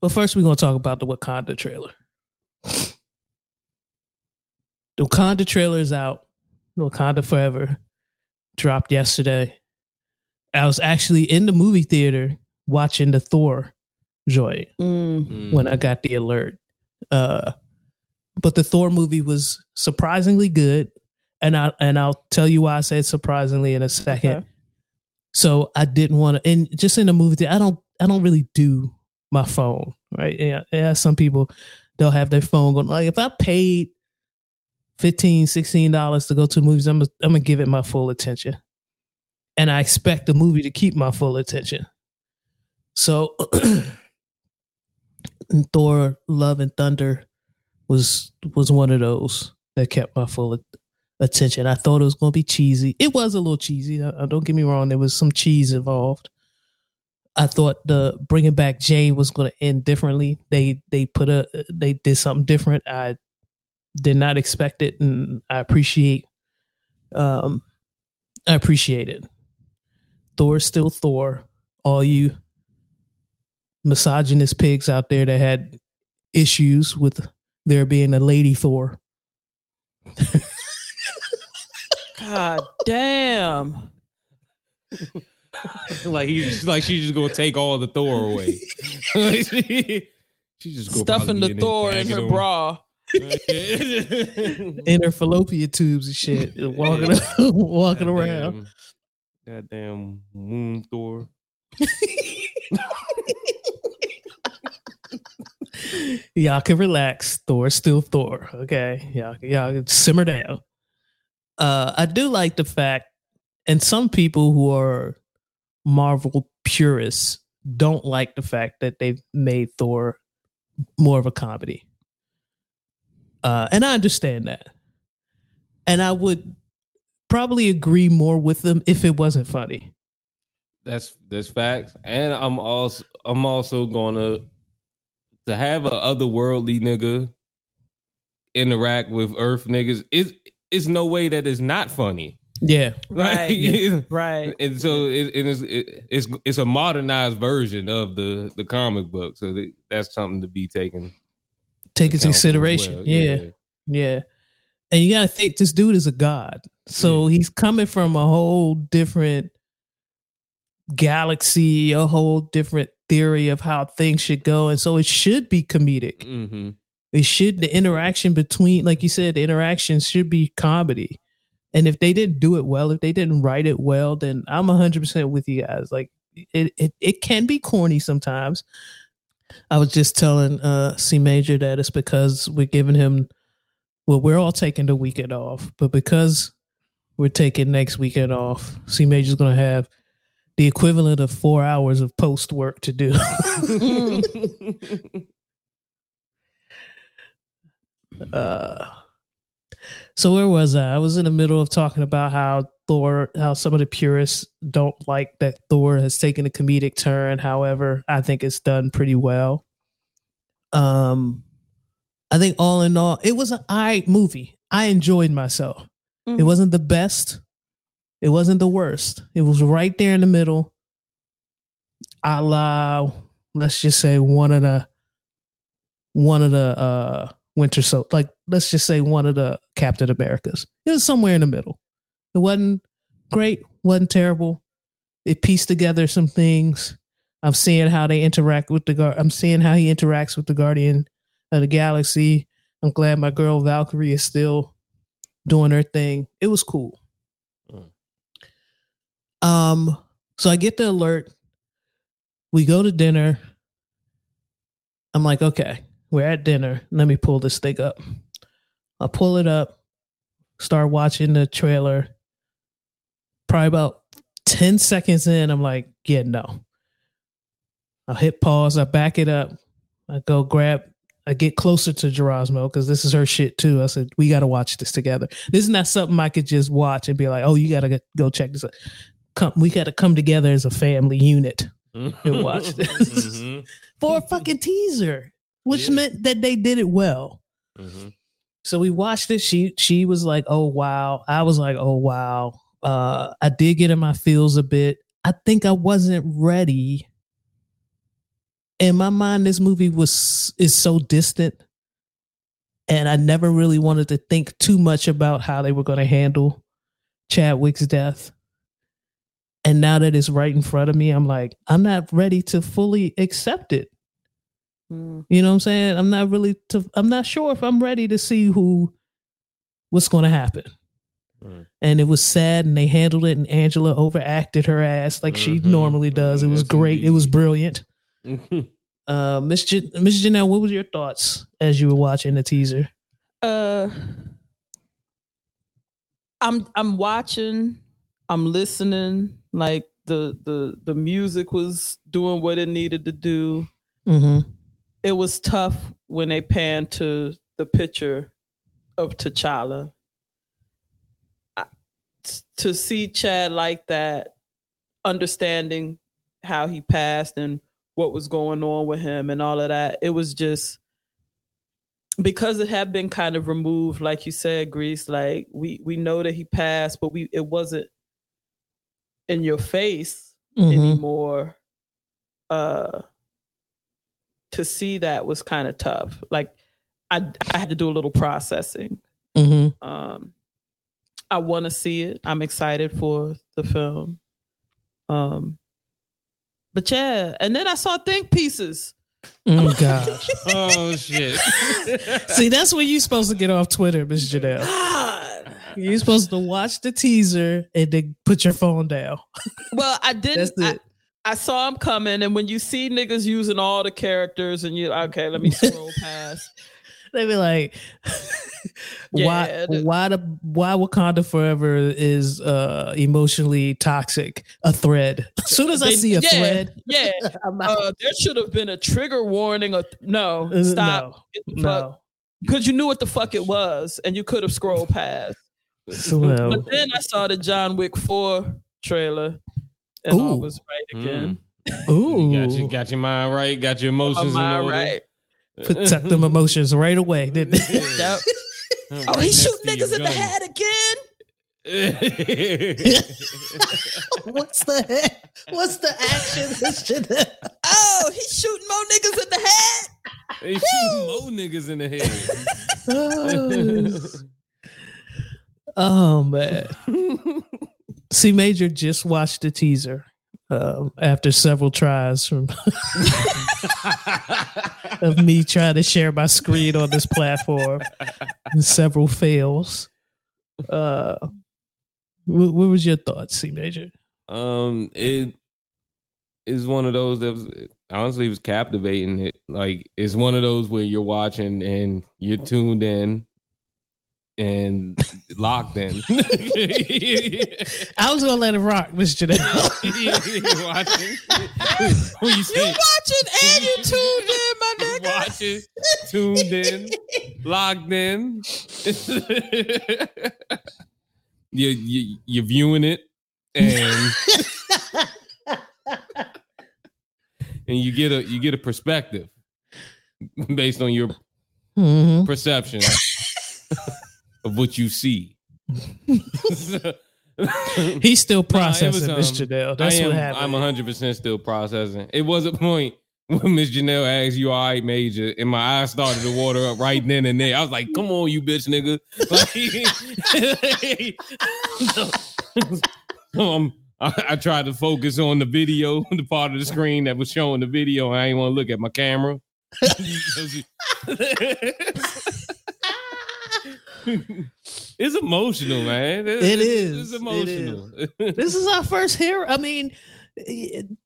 But first, we're gonna talk about the Wakanda trailer. The Wakanda trailer is out. Wakanda Forever dropped yesterday. I was actually in the movie theater watching the Thor joy Mm. when I got the alert. Uh, but the Thor movie was surprisingly good, and I and I'll tell you why I said surprisingly in a second. Okay. So I didn't want to, and just in the movie theater, I don't I don't really do my phone, right? Yeah, yeah. Some people they'll have their phone going. Like if I paid 15 dollars to go to movies, I'm gonna, I'm gonna give it my full attention, and I expect the movie to keep my full attention. So, Thor: Love and Thunder was was one of those that kept my full attention. I thought it was going to be cheesy. It was a little cheesy. Don't get me wrong. There was some cheese involved. I thought the bringing back Jane was going to end differently. They they put a they did something different. I did not expect it, and I appreciate um I appreciate it. Thor still Thor. All you misogynist pigs out there that had issues with there being a lady Thor. God damn. like he's like she's just gonna take all the Thor away. She's just gonna Stuffing probably the Thor in her bra. in her fallopian tubes and shit, and walking walking around. Goddamn, goddamn moon Thor. Y'all can relax. Thor still Thor. Okay. Y'all, y'all can simmer down. Uh, I do like the fact, and some people who are Marvel purists don't like the fact that they've made Thor more of a comedy. Uh, and I understand that. And I would probably agree more with them if it wasn't funny. That's that's facts. And I'm also I'm also gonna to have a otherworldly nigga interact with Earth niggas. Is it's no way that it's not funny. Yeah. Right. Like, Right. and so it, it is it, it's it's a modernized version of the the comic book. So that, that's something to be taken Take into account for as consideration. well. yeah. Yeah. And you gotta think this dude is a god. So he's coming from a whole different galaxy, a whole different theory of how things should go. And so it should be comedic. Mm-hmm. It should the interaction between, like you said, the interaction should be comedy. And if they didn't do it well, if they didn't write it well, then I'm hundred percent with you guys. Like it, it, it can be corny sometimes. I was just telling uh C Major that it's because we're giving him well, we're all taking the weekend off, but because we're taking next weekend off, C Major's gonna have the equivalent of four hours of post work to do. uh so where was I? I was in the middle of talking about how Thor, how some of the purists don't like that Thor has taken a comedic turn. However, I think it's done pretty well. Um, I think all in all, it was an I movie. I enjoyed myself. It Mhm. wasn't the best. It wasn't the worst. It was right there in the middle. A la, let's just say one of the one of the uh winter so like let's just say one of the Captain Americas. It was somewhere in the middle. It wasn't great, wasn't terrible. It pieced together some things. I'm seeing how they interact with the guard. I'm seeing how he interacts with the Guardian of the Galaxy. I'm glad my girl Valkyrie is still doing her thing. It was cool. Mm. Um, so I get the alert. We go to dinner. I'm like, okay, we're at dinner. Let me pull this thing up. I pull it up, start watching the trailer. Probably about 10 seconds in, I'm like, yeah, no. I hit pause, I back it up, I go grab, I get closer to Gerasmo because this is her shit too. I said, we got to watch this together. This is not something I could just watch and be like, oh, you got to go check this out. Come, we got to come together as a family unit and watch this Mhm. for a fucking teaser, which Yeah. meant that they did it well. Mhm. So we watched it. She she was like, "Oh wow." I was like, "Oh wow." Uh, I did get in my feels a bit. I think I wasn't ready in my mind, this movie was is so distant, and I never really wanted to think too much about how they were going to handle Chadwick's death. And now that it's right in front of me, I'm like, I'm not ready to fully accept it. Mm. You know what I'm saying? I'm not really to I'm not sure if I'm ready to see who what's gonna happen. Mm. And it was sad and they handled it and Angela overacted her ass like she Mhm. normally does. It was Yes, great. It was indeed. brilliant. Uh Miss Jan- Miss Janelle, what was your thoughts as you were watching the teaser? Uh, I'm I'm watching, I'm listening. Like the the the music was doing what it needed to do. Mm-hmm. It was tough when they panned to the picture of T'Challa. I- t- To see Chad like that, understanding how he passed and what was going on with him and all of that, it was just because it had been kind of removed, like you said, Grease. Like we we know that he passed, but we it wasn't in your face Mm-hmm. anymore. Uh, to see that was kind of tough. Like I I had to do a little processing. Mm-hmm. Um, I want to see it. I'm excited for the film. Um, but yeah, and then I saw think pieces. Oh gosh. oh shit. See, that's when you're supposed to get off Twitter, Miss Janelle. God. You're supposed to watch the teaser and then put your phone down. Well, I didn't. That's I, it. I saw him coming, and when you see niggas using all the characters, and you okay, let me scroll past. They be like, why, Yeah, why the why Wakanda Forever is uh emotionally toxic? A thread. As soon as I see a yeah, thread, Yeah, uh, there should have been a trigger warning. Or no, Uh, stop, No, no. because you knew what the fuck it was, and you could have scrolled past. So, But then I saw the John Wick Four trailer, and I Ooh. was right again. Mm. ooh, You got, your, got your mind right, got your My emotions in mind right. Put, tuck them emotions right away. didn't they? Yep. Oh, right Oh, he next shoot niggas in the head again. What's the heck? What's the action? Oh, he's shooting more niggas in the head. They shooting more niggas in the head. Oh man. C Major just watched the teaser um, after several tries from of me trying to share my screen on this platform and several fails. Uh, what, what was your thoughts, C Major? um, it is one of those that was honestly was captivating. It like it's one of those where you're watching and you're tuned in and locked in. I was gonna let it rock, Miss Janelle. Watching. You You watching and you tuned in, my nigga. watching, tuned in, locked in. you you you're viewing it and and you get a you get a perspective based on your Mhm. perception of what you see. He's still Nah, it processing, was, Miss um, Janelle. That's I am, what happened. I'm 100 percent still processing. It was a point when Miss Janelle asked you, "All right, Major," and my eyes started to water up right then and there. I was like, "Come on, you bitch, nigga!" Like, so, um, I, I tried to focus on the video, the part of the screen that was showing the video. And I didn't want to look at my camera. It's emotional, man. It, It it's, is. It's It emotional. this is our first hero. I mean,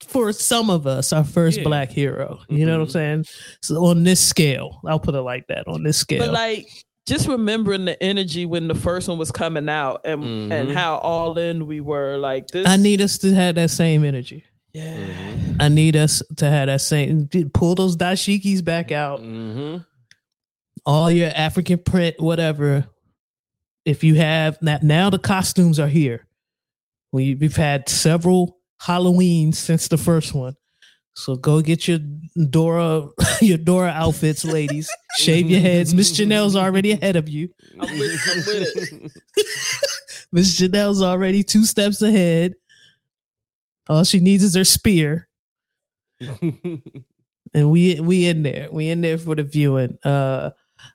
for some of us, our first Yeah. black hero. You know what I'm Mhm. saying? So on this scale, I'll put it like that. On this scale, But like, just remembering the energy when the first one was coming out, and and Mhm. how all in we were. Like this, I need us to have that same energy. yeah. Mhm. I need us to have that same. Pull those dashikis back out. All your African print, whatever. If you have that, now the costumes are here. We we've had several Halloweens since the first one. So go get your Dora, your Dora outfits, ladies. Shave your heads. Miss Janelle's already ahead of you. I'm with, I'm with it. Miss Janelle's already two steps ahead. All she needs is her spear. and we we in there. We in there for the viewing. Uh,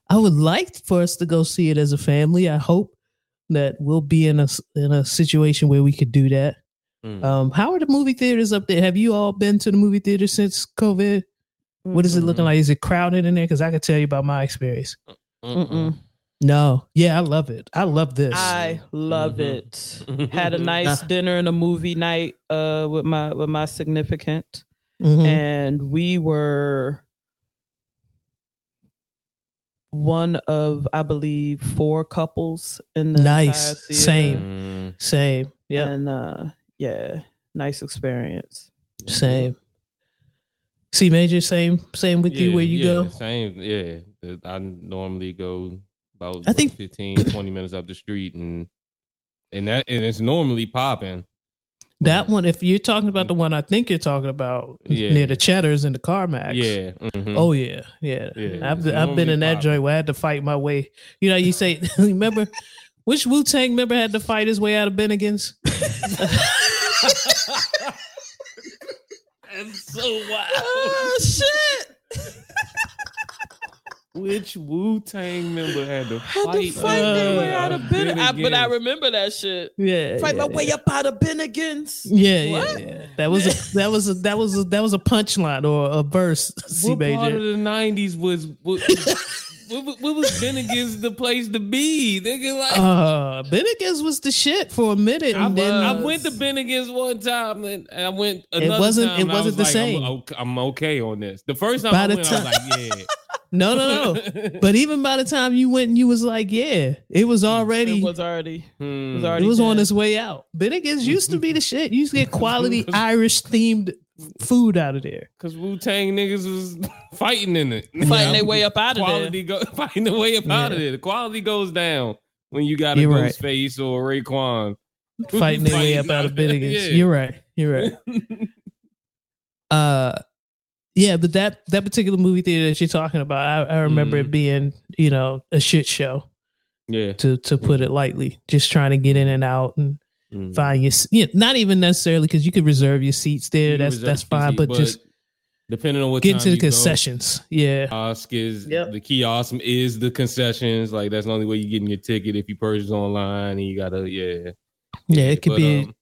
I would like for us to go see it as a family. I hope that we'll be in a s- in a situation where we could do that. Mm. Um, how are the movie theaters up there? Have you all been to the movie theater since COVID? What is it looking like? Is it crowded in there? Because I can tell you about my experience. Mm-mm. No, yeah, I love it. I love this. I love Mhm. it. Had a nice dinner and a movie night uh with my with my significant. Mhm. and we were one of I believe four couples in the Nice. Same. Mm. Same. Yeah. and uh yeah, nice experience. Same. See, major. Same. Same with you. Where you yeah, go. Same, yeah. I normally go about I I think- think 15, 20 minutes up the street and and that and it's normally popping. That one. If you're talking about the one, I think you're talking about Yeah. near the Cheddars and the CarMax. Yeah. mhm. Oh yeah, yeah. Yeah, I've I've been in that joint where I had to fight my way. You know, you say remember which Wu Tang member had to fight his way out of Bennigan's? I'm so wild. Oh shit! Which Wu Tang member had to Had fight? to fight their way uh, out of Ben. I, but I remember that shit. Yeah, Fight my yeah, way up out of Bennigan's. Yeah, yeah, What? yeah. That was a that was a that was a that was a punchline or a verse. C What part of the nineties was what, what, what was Bennigan's the place to be? Nigga, like Uh, Bennigan's was the shit for a minute, I, and then I went to Bennigan's one time and I went another it wasn't- time it wasn't was the like, same. I'm, okay, I'm okay on this. The first time By I the went, time- I was like, yeah. No, no, no. But even by the time you went, and you was like, yeah, it was already It was already. Hmm. was it was on its way out. Bennigan's used to be the shit. You used to get quality Irish themed food out of there. Cause Wu Tang niggas was fighting in it, Fighting their way up out of there. Quality go fighting their way up out of Yeah. it. The quality goes down when you got a You're right. Ghostface or Raekwon Fighting their way up out of Bennigan's. Yeah. You're right. You're right. Uh yeah, but that that particular movie theater that you're talking about, I, I remember Mhm. it being, you know, a shit show yeah. to to put it lightly. Just trying to get in and out and Mm. find your s- yeah, not even necessarily because you could reserve your seats there. You that's that's fine, seat, but, just depending on what get time into the you go, concessions. Yeah. Kiosk is Yep. the kiosk is the concessions. Like that's the only way you're getting your ticket if you purchase online and you gotta yeah. Yeah, it could but, be um,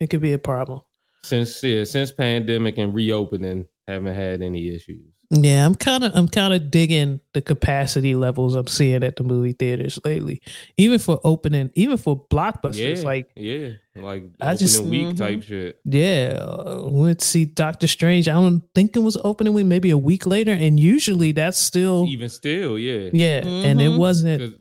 it could be a problem. Since yeah, since pandemic and reopening, haven't had any issues. Yeah, I'm kind of I'm kind of digging the capacity levels I'm seeing at the movie theaters lately. Even for opening, even for blockbusters, Yeah, like yeah, like I just- opening week Mhm. type shit. yeah, uh, went to see Doctor Strange. I don't think it was opening week, maybe a week later, and usually that's still Even still, yeah. yeah, and it Mhm. wasn't. 'Cause,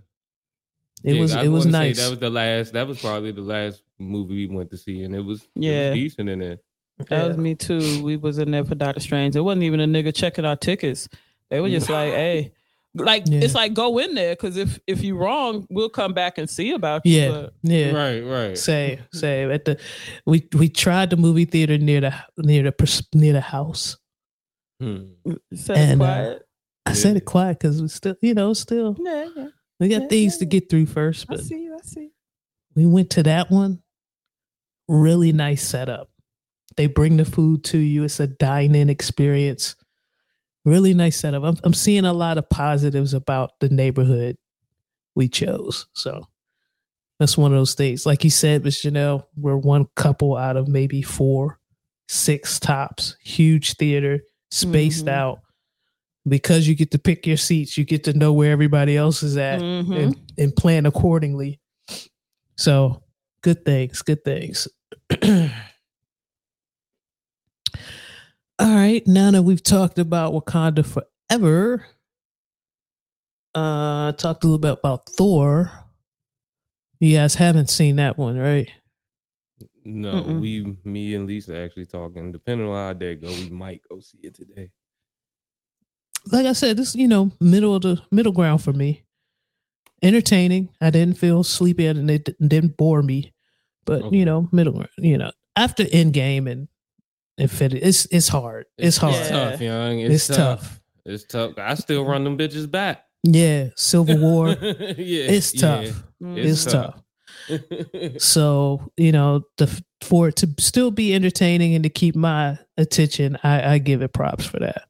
It yeah, was I it was nice. That was the last. That was probably the last movie we went to see, and it was it was Yeah. decent in it. That Yeah. was me too. We was in there for Doctor Strange. It wasn't even a nigga checking our tickets. They were just like, hey, like Yeah. it's like go in there because if if you wrong, we'll come back and see about you. Yeah, But yeah. Right, right. Same, same. At the we we tried the movie theater near the near the near the house. Hmm. said And, uh. I Yeah. said it quiet because we still, you know, still yeah, yeah. we got Yeah, things yeah, to get through first. I But see you. I see. we went to that one. Really nice setup. They bring the food to you. It's a dine-in experience. Really nice setup. I'm I'm seeing a lot of positives about the neighborhood we chose. So that's one of those things. Like you said, Miss Janelle, we're one couple out of maybe four, six tops. Huge theater, spaced Mhm. out. Because you get to pick your seats, you get to know where everybody else is at Mhm. and, and plan accordingly. So good things, good things. All right, now that we've talked about Wakanda forever, uh talked a little bit about Thor. You guys haven't seen that one, right? No, Mm-mm. we, me and Lisa actually talking. Depending on how they go, we might go see it today. Like I said, this you know middle of the middle ground for me. Entertaining. I didn't feel sleepy and it didn't bore me, but Okay. you know middle. ground, You know after Endgame and Infinity, it's it's hard. It's, hard. It's tough, young. It's, It's, tough. tough. It's tough. I still run them bitches back. Yeah, Civil War. yeah, it's tough. Mm. It's, It's tough. tough. So you know, the for it to still be entertaining and to keep my attention, I, I give it props for that.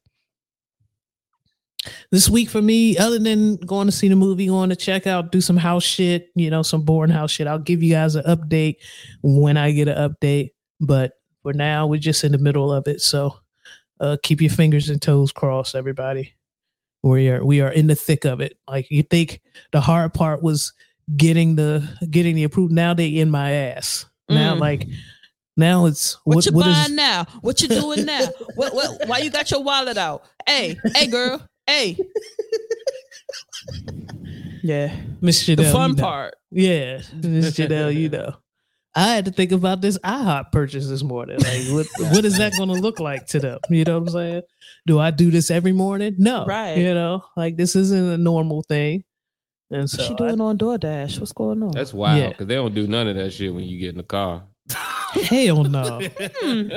this week for me, other than going to see the movie, going to check out, do some house shit, you know, some boring house shit. I'll give you guys an update when I get an update. But for now, we're just in the middle of it. So uh, keep your fingers and toes crossed, everybody. We are we are in the thick of it. Like you think the hard part was getting the getting the approved. Now they in my ass. Now Mm. like now it's What, what you what is- buying now? What you doing now? what, what, why you got your wallet out? Hey, hey, girl, hey. Yeah, Miss the fun you know. part. Yeah, Miss Janelle, you know. I had to think about this IHOP purchase this morning. Like, what what is that going to look like to them? You know what I'm saying? Do I do this every morning? No, Right. You know, like this isn't a normal thing. And so What she I- doing on DoorDash? What's going on? That's wild Yeah. because they don't do none of that shit when you get in the car. hell no, hmm.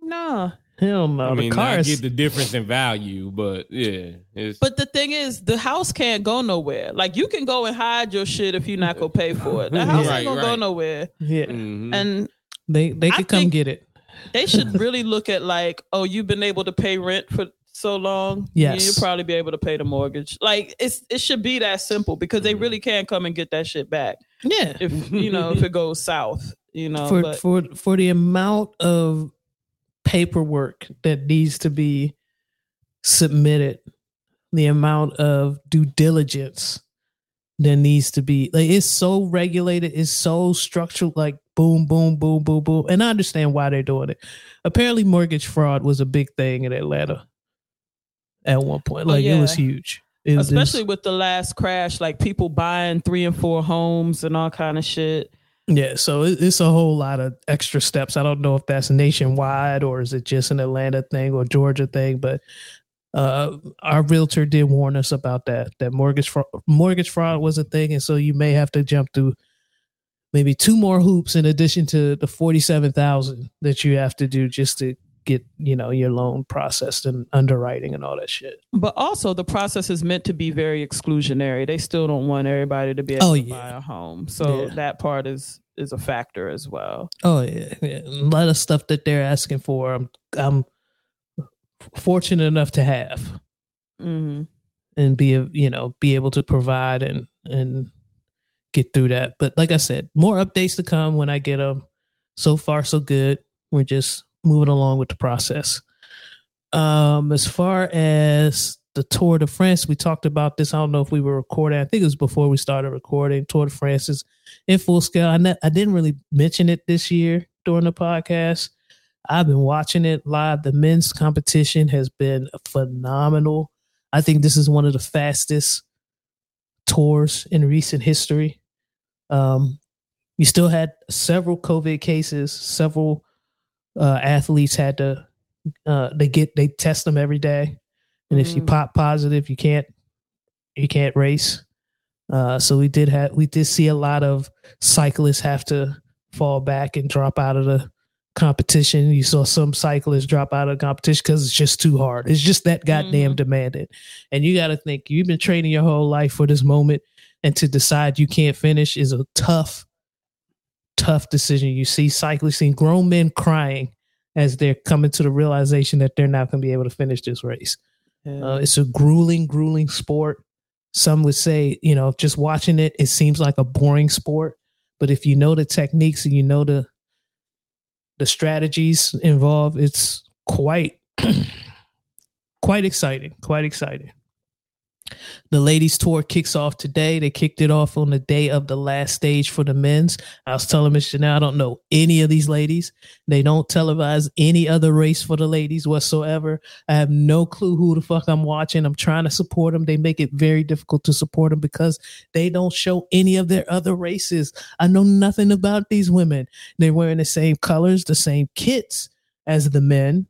nah. Hell no. I the mean, I cars, get the difference in value, but yeah, it's But the thing is, the house can't go nowhere. Like you can go and hide your shit if you're not gonna pay for it. The house Right, ain't gonna go nowhere. yeah, Mhm. And they they I could come get it. they should really look at like, oh, you've been able to pay rent for so long. Yes. you'll probably be able to pay the mortgage. Like it's it should be that simple because they Mhm. really can't come and get that shit back Yeah, if you know if it goes south. You know, for but for for the amount of paperwork that needs to be submitted, the amount of due diligence that needs to be like it's so regulated, it's so structured, like boom, boom, boom, boom, boom. And I understand why they're doing it. Apparently, mortgage fraud was a big thing in Atlanta at one point. Oh, Like it was huge. It especially with the last crash, like people buying three and four homes and all kind of shit. Yeah, so it's a whole lot of extra steps. I don't know if that's nationwide or is it just an Atlanta thing or Georgia thing, but uh, our realtor did warn us about that. That mortgage fraud, mortgage fraud was a thing, and so you may have to jump through maybe two more hoops in addition to the forty-seven thousand that you have to do just to get you know your loan processed and underwriting and all that shit. But also, the process is meant to be very exclusionary. They still don't want everybody to be able Oh, to yeah. buy a home, so Yeah. that part is is a factor as well. Oh yeah, yeah. a lot of stuff that they're asking for. I'm I'm fortunate enough to have. hmm and be a- you know be able to provide and and get through that but like i said more updates to come when i get them so far so good we're just moving along with the process. Um as far as the tour de france we talked about this. I don't know if we were recording. I think it was before we started recording. Tour de france is in full scale. I, ne- I didn't really mention it this year during the podcast. I've been watching it live. The men's competition has been phenomenal. I think this is one of the fastest tours in recent history. Um, you still had several COVID cases. Several uh, athletes had to uh, they get they test them every day, and if you Mm. pop positive, you can't you can't race. Uh, so we did have we did see a lot of cyclists have to fall back and drop out of the competition. You saw some cyclists drop out of the competition because it's just too hard. It's just that goddamn Mhm. demanded. And you got to think you've been training your whole life for this moment, and to decide you can't finish is a tough, tough decision. You see cyclists, see grown men crying as they're coming to the realization that they're not going to be able to finish this race. Uh, it's a grueling, grueling sport. Some would say, you know, just watching it, it seems like a boring sport. But if you know the techniques and you know the the strategies involved, it's quite quite exciting. Quite exciting. The ladies tour kicks off today. They kicked it off on the day of the last stage for the men's. I was telling Miss Janelle, I don't know any of these ladies. They don't televise any other race for the ladies whatsoever. I have no clue who the fuck I'm watching. I'm trying to support them. They make it very difficult to support them because they don't show any of their other races. I know nothing about these women. They're wearing the same colors, the same kits as the men.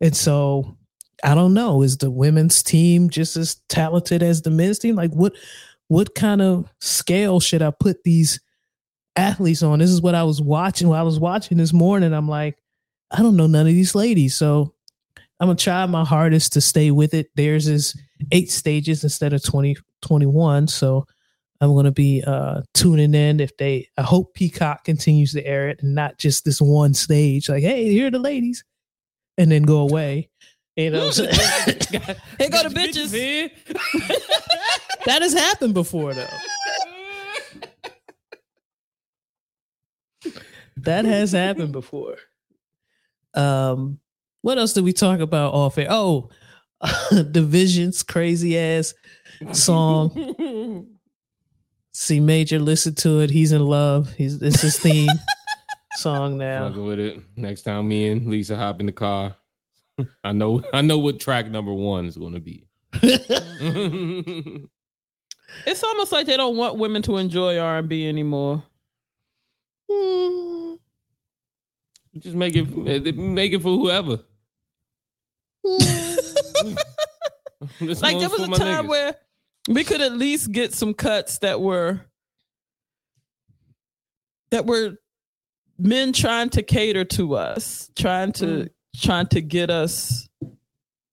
And so I don't know. Is the women's team just as talented as the men's team? Like what what kind of scale should I put these athletes on? This is what I was watching. While I was watching this morning, I'm like, I don't know none of these ladies. So I'm gonna try my hardest to stay with it. Theirs is eight stages instead of 20, 21. So I'm gonna be uh tuning in if they I hope Peacock continues to air it and not just this one stage, like, hey, here are the ladies, and then go away. You know, what I'm saying? Here go the bitches. here. that has happened before though. That has happened before. Um, what else did we talk about off air? Oh, dvsn's crazy ass song. C Major listen to it. He's in love. He's it's his theme song now. Fucking with it. Next time me and Lisa hop in the car, I know I know what track number one is going to be. It's almost like they don't want women to enjoy R and B anymore. Hmm. Just make it make it for whoever. Like there was a time niggas. where we could at least get some cuts that were that were men trying to cater to us, trying to Mm. Trying to get us,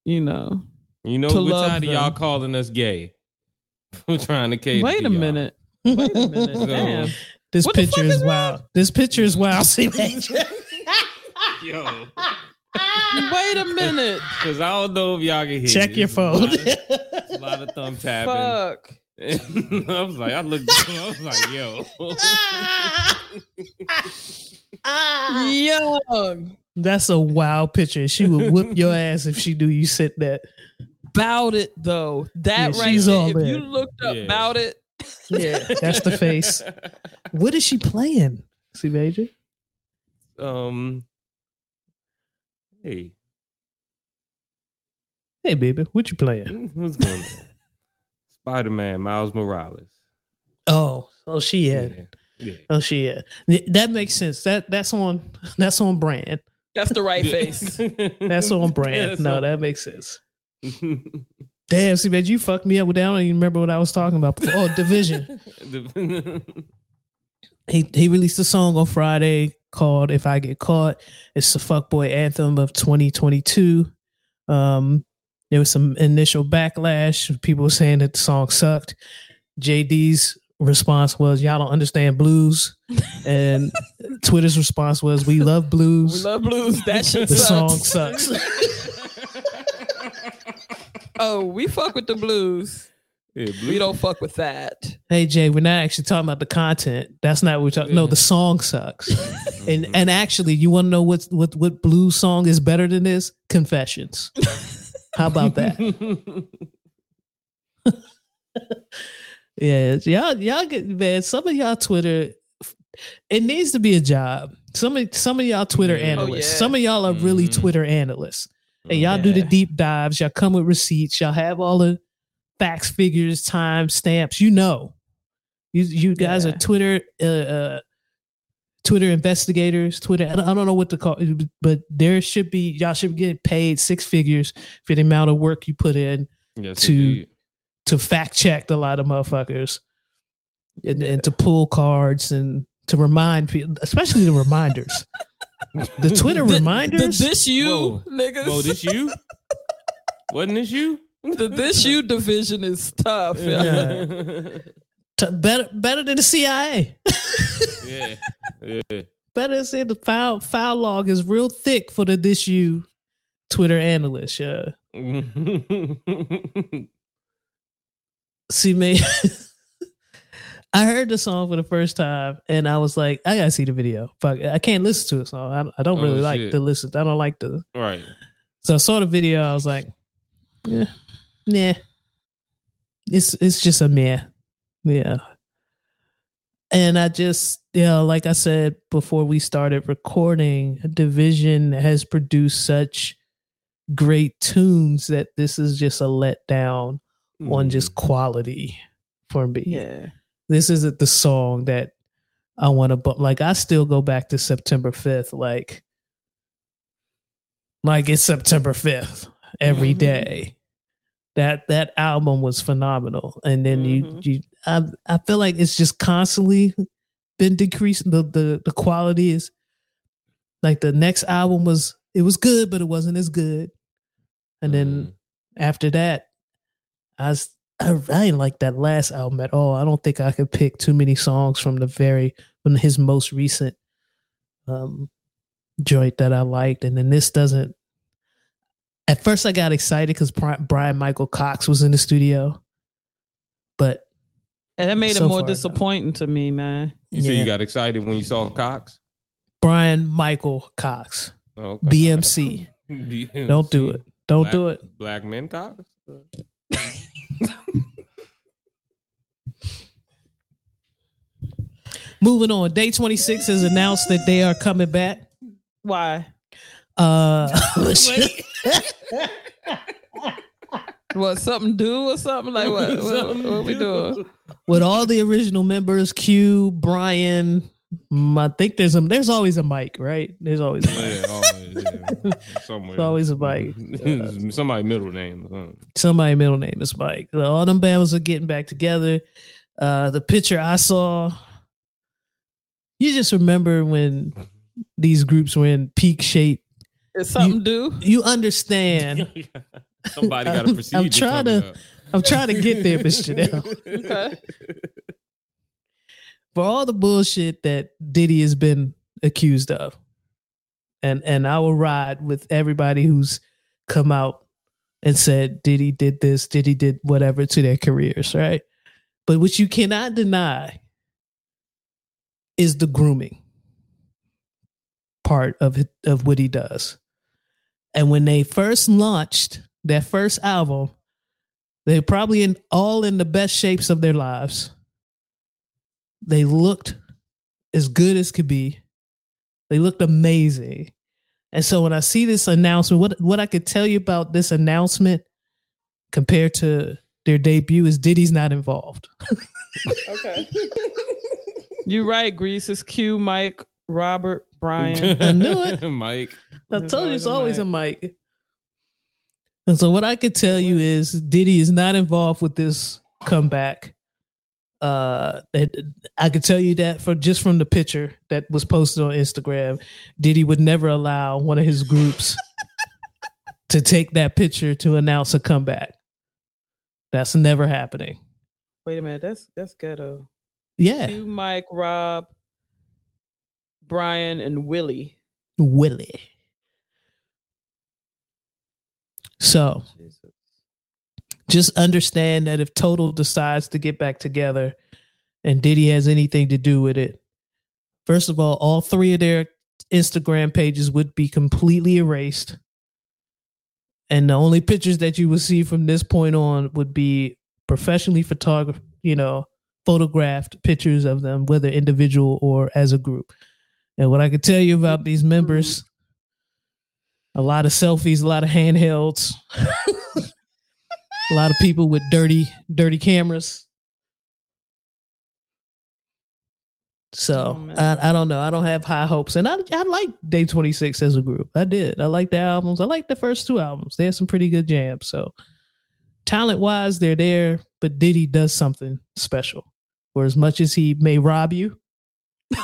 you know. you know to we're love tired of y'all calling us gay. We're trying to cater. Wait to a y'all. minute. Wait a minute. So- Damn. This What picture is is wild. This picture is wild. See Major. Yo, Wait a minute. because I don't know if y'all can hear. Check it. your It's a phone. lot of- a lot of thumb tapping. Fuck. I was like, I looked. I was like, yo. Young. That's a wild picture. She would whip your ass if she knew you said that. About it though. That Yeah, right there. If there. you looked up Yeah. about it, Yeah, that's the face. What is she playing? See Major? um. Hey, Hey baby, what you playing? what's going on? Spider Man, Miles Morales. Oh, oh she had. yeah. Oh she had. Th- That makes sense. That that's on that's on brand. That's the right face. That's on brand. That's no, on- that makes sense. Damn, see, Major, you fucked me up with that. I don't even remember what I was talking about. before. Oh, dvsn. he he released a song on Friday called "If I Get Caught." It's the fuckboy anthem of 2022. Um, there was some initial backlash. Of people were saying that the song sucked. JD's response was, "Y'all don't understand blues," and Twitter's response was, "We love blues We love blues. That shit the sucks. song sucks." Oh, we fuck with the blues. Yeah, We don't fuck with that. hey Jay, we're not actually talking about the content. That's not what we're talking. No, the song sucks. and and actually, you want to know what what what blues song is better than this? Confessions. How about that? Yeah, y'all y'all get man. Some of y'all Twitter, it needs to be a job. Some of some of y'all Twitter analysts. Oh, yeah. Some of y'all are really Mhm. Twitter analysts, and y'all do the deep dives. Y'all come with receipts. Y'all have all the facts, figures, time stamps. You know, you you guys Yeah. are Twitter uh, uh Twitter investigators. Twitter. I don't, I don't know what to call, it, but there should be y'all should get paid six figures for the amount of work you put in Yes, to- indeed. To fact check a lot of motherfuckers and, and to pull cards and to remind people, especially the reminders. the Twitter The- reminders. The this you Whoa. niggas. Whoa, this you? Wasn't this you? the this you division is tough. Yeah. yeah. t- better, better than the CIA. yeah. Yeah. better than say the file file log is real thick for the this you Twitter analyst. Yeah. See me. I heard the song for the first time and I was like, I gotta see the video. Fuck, I can't listen to it, so I, I don't Oh, really like shit. to listen. I don't like the right. So I saw the video. I was like, yeah, nah. It's it's just a meh. Yeah. And I just, you know, like I said before we started recording, dvsn has produced such great tunes that this is just a letdown on just quality for me. Yeah. This isn't the song that I want to, but like I still go back to September 5th, like, like it's September 5th every Mhm. day. That that album was phenomenal. And then Mhm. you you I I feel like it's just constantly been decreasing the the the quality is like the next album was it was good, but it wasn't as good. And then after that, I was, I, I didn't like that last album at all. I don't think I could pick too many songs from the very from his most recent um joint that I liked. And then this doesn't At first, I got excited because Bryan Michael Cox was in the studio, but and that made So it more far, no. disappointing to me, man. You say Yeah. you got excited when you saw Cox? Bryan Michael Cox, Oh, okay. BMC. Don't do it. Don't Black- do it. Black men Cox? Moving on. Day 26 has announced that they are coming back. Why? Uh, What something do or something like what? What, what we doing? with all the original members, Q, Brian, I think there's a there's always a mic, right? There's always a mic. Yeah, always, yeah. Somewhere. Always a mic. Somebody middle name. or something. Somebody middle name is Mike. All them bands are getting back together. Uh, the picture I saw, you just remember when these groups were in peak shape. Is something do? You understand. Somebody got a I'm- procedure. I'm trying coming to- up. I'm trying to get there, Miss Janelle. Okay. For all the bullshit that Diddy has been accused of, and and I will ride with everybody who's come out and said Diddy did this, Diddy did whatever to their careers, right? But what you cannot deny is the grooming part of of what he does. And when they first launched their first album, they're probably in all in the best shapes of their lives. They looked as good as could be. They looked amazing. And so when I see this announcement, what what I could tell you about this announcement compared to their debut is Diddy's not involved. Okay. You're right, Grease. It's Q, Mike, Robert, Brian. I knew it. Mike. I There's told you it's always always a Mike. And so what I could tell you is Diddy is not involved with this comeback. Uh, that I could tell you that for just from the picture that was posted on Instagram, Diddy would never allow one of his groups to take that picture to announce a comeback. That's never happening. Wait a minute. That's that's ghetto. Yeah, Q, Mike, Rob, Brian, and Willie. Willie. So Jesus. Just understand that if Total decides to get back together and Diddy has anything to do with it, first of all, all three of their Instagram pages would be completely erased. And the only pictures that you would see from this point on would be professionally photographed, you know, photographed pictures of them, whether individual or as a group. And what I can tell you about these members, a lot of selfies, a lot of handhelds. a lot of people with dirty dirty cameras. So Oh. I, I don't know. I don't have high hopes. And i i like day 26 as a group. I did. I like the albums. I like the first two albums. They had some pretty good jams. So talent wise they're there but diddy does something special. For as much as he may rob you.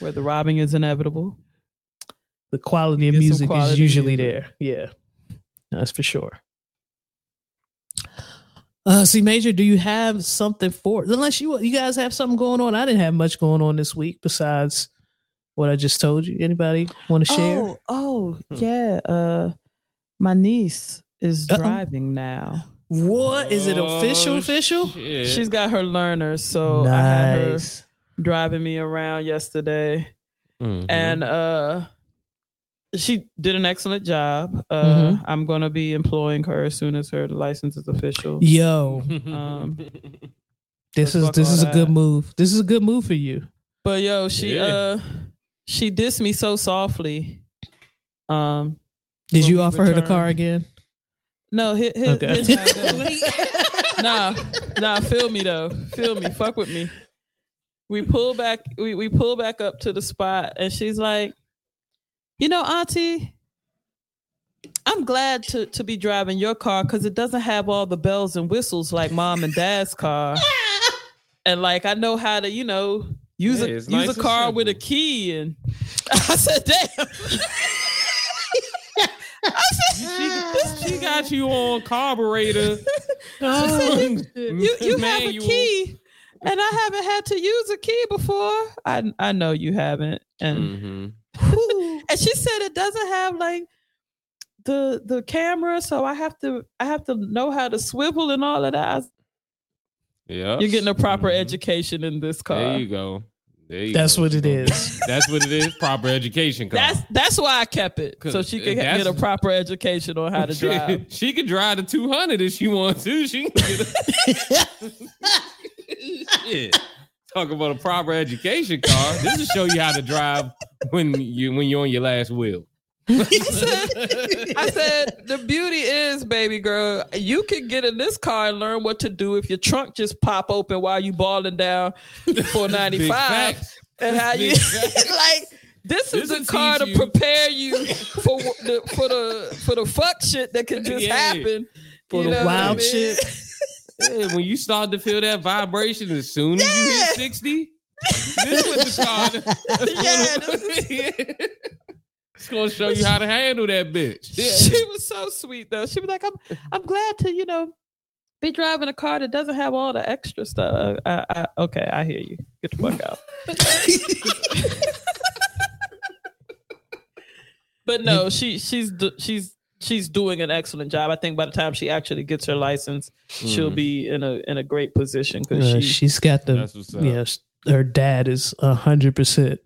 Where the robbing is inevitable. the quality of music is usually music. there. Yeah that's for sure uh see major do you have something for unless you you guys have something going on i didn't have much going on this week besides what i just told you anybody want to share Oh, oh, yeah. Uh, my niece is Uh-oh. driving now. what is it official Oh, official shit. She's got her learner, so I had her driving me around yesterday, Mhm. and uh, she did an excellent job. Uh, Mhm. I'm gonna be employing her as soon as her license is official. yo Um, this is this is a good move this is a good move for you But yo, she Yeah. uh, she dissed me so softly. Um, did you we offer her the car again no, hit, hit, Okay. nah, nah, feel me though. Feel me. Fuck with me. We pull back, we, we pull back up to the spot, and she's like, you know, Auntie, I'm glad to, to be driving your car because it doesn't have all the bells and whistles like mom and dad's car. and like I know how to, you know, use Yeah, a use nice a car with a key. And I said, damn. I said, she, she got you on carburetor. oh, you you have a key and I haven't had to use a key before. I I know you haven't. And Mhm. And she said it doesn't have like the the camera, so I have to I have to know how to swivel and all of that. Yeah. You're getting a proper Mhm. education in this car. There you go. There you That's go. what She it gonna- is. That's what it is. Proper education. car. That's that's why I kept it, so she could that's- get a proper education on how to drive. she could drive the 200 if she wants to. She can get a shit. Talk about a proper education car. This will show you how to drive when you when you're on your last wheel. I said the beauty is, baby girl, you can get in this car and learn what to do if your trunk just pop open while you balling down for ninety Big five facts. and how you like. This is the car to you. prepare you for the for the for the fuck shit that can just Yeah. happen. For You the what I wild mean? shit. Yeah, when you start to feel that vibration as soon as you hit 60, this is the. Yeah, it's gonna show you how to handle that bitch. She was so sweet though. She was like, "I'm I'm glad to you know be driving a car that doesn't have all the extra stuff." Uh, I, I, okay, I hear you. Get the fuck out. but no, she she's she's she's doing an excellent job. I think by the time she actually gets her license, she'll Mhm. be in a in a great position because Uh, she she's got the That's what's yes. Her dad is a hundred percent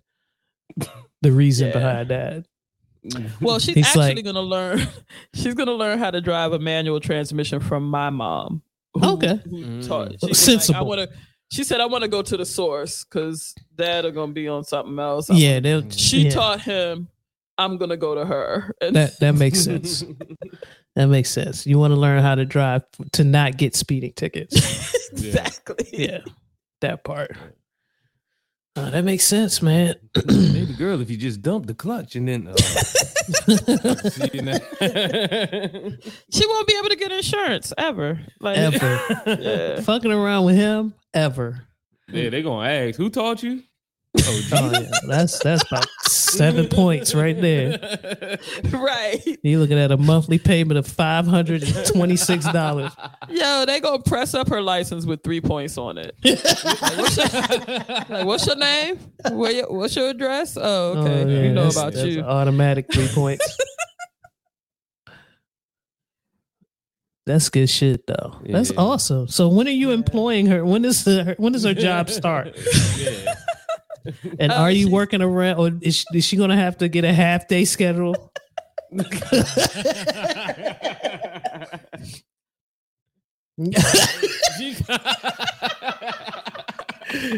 the reason Yeah. behind that. well she's He's actually like- gonna learn she's gonna learn how to drive a manual transmission from my mom. who- Okay. who Mm. taught- she like, I want to. She said, "I want to go to the source because dad are gonna be on something else." Yeah, they'll- she yeah. taught him. I'm gonna go to her. And that that makes sense. That makes sense. You want to learn how to drive to not get speeding tickets. exactly. yeah, that part. Uh, that makes sense, man. Baby girl, if you just dump the clutch and then uh. She won't be able to get insurance ever. Like ever Yeah. fucking around with him ever. yeah, they're gonna ask who taught you. Oh, Oh yeah, that's that's about seven points right there. right. You're looking at a monthly payment of five hundred and twenty six dollars. Yo, they gonna press up her license with three points on it. like, what's your, like, what's your name? Your, what's your address? Oh, oh okay. we know about you. Automatic three points. That's good shit though. That's Yeah. awesome. So when are you employing her? When does her when does her job start? yeah. And are you she- working around or is she, is she gonna have to get a half day schedule?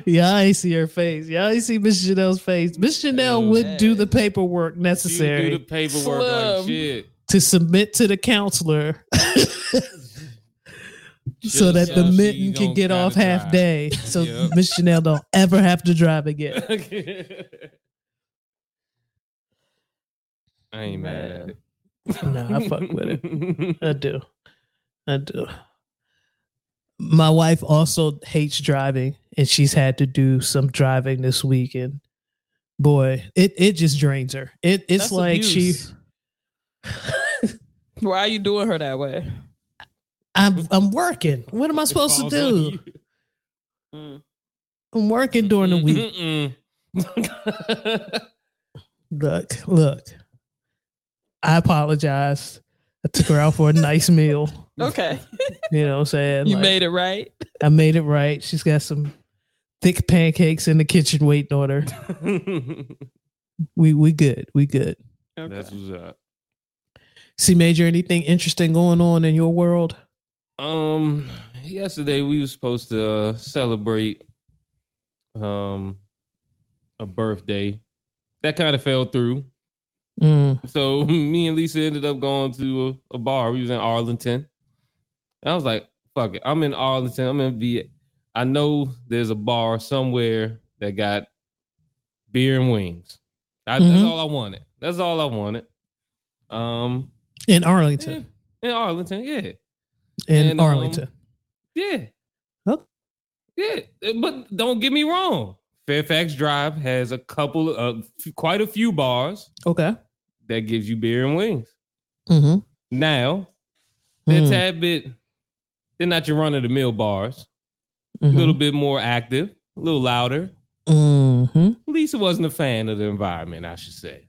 Yeah, I see her face. Yeah, I see Miss Chanel's face. Miss Chanel Oh, would do the paperwork She necessary do the paperwork like shit. to submit to the counselor so that the mitten can get off half drive. day so Yep. Miss Chanel don't ever have to drive again. I ain't mad at it. No, I fuck with it. I do. I do. My wife also hates driving and she's had to do some driving this weekend. Boy, it it just drains her. It it's That's like abuse. Why are you doing her that way? She I'm I'm working. What am I supposed to do? Mm. I'm working during the week. Look, look. I apologize. I took her out for a nice meal. Okay, You know what I'm saying? you Like, made it right. I made it right. She's got some thick pancakes in the kitchen waiting on her. We we good. We good. Okay. That's what's up. See, Major, anything interesting going on in your world? Um, yesterday we were supposed to uh, celebrate um a birthday. That kind of fell through. Mm, So me and Lisa ended up going to a, a bar. We was in Arlington. And I was like, fuck it. I'm in Arlington. I'm in V. I know there's a bar somewhere that got beer and wings. I, That's Mhm. all I wanted. That's all I wanted. Um, in yeah, Arlington. in Arlington, yeah. In And, um, Arlington. Yeah. Oh. Yeah. But don't get me wrong. Fairfax Drive has a couple of quite a few bars Okay. that gives you beer and wings. Mm-hmm. Now, they're a Mm, tad bit, they're not your run of the mill bars. A mhm, little bit more active, a little louder. mhm, Lisa wasn't a fan of the environment, I should say.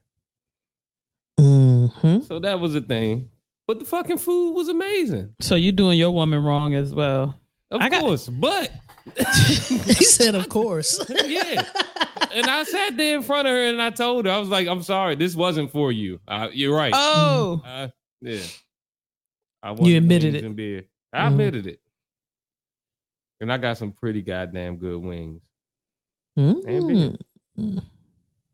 mm. Mm-hmm. So that was a thing. But the fucking food was amazing. So you doing your woman wrong as well. Of I got- course. But he said, "Of course." yeah. And I sat there in front of her and I told her, I was like, I'm sorry, this wasn't for you. Uh, you're right. Oh, Uh, yeah. I You admitted it. and beer. I Mhm. admitted it. And I got some pretty goddamn good wings. Mm.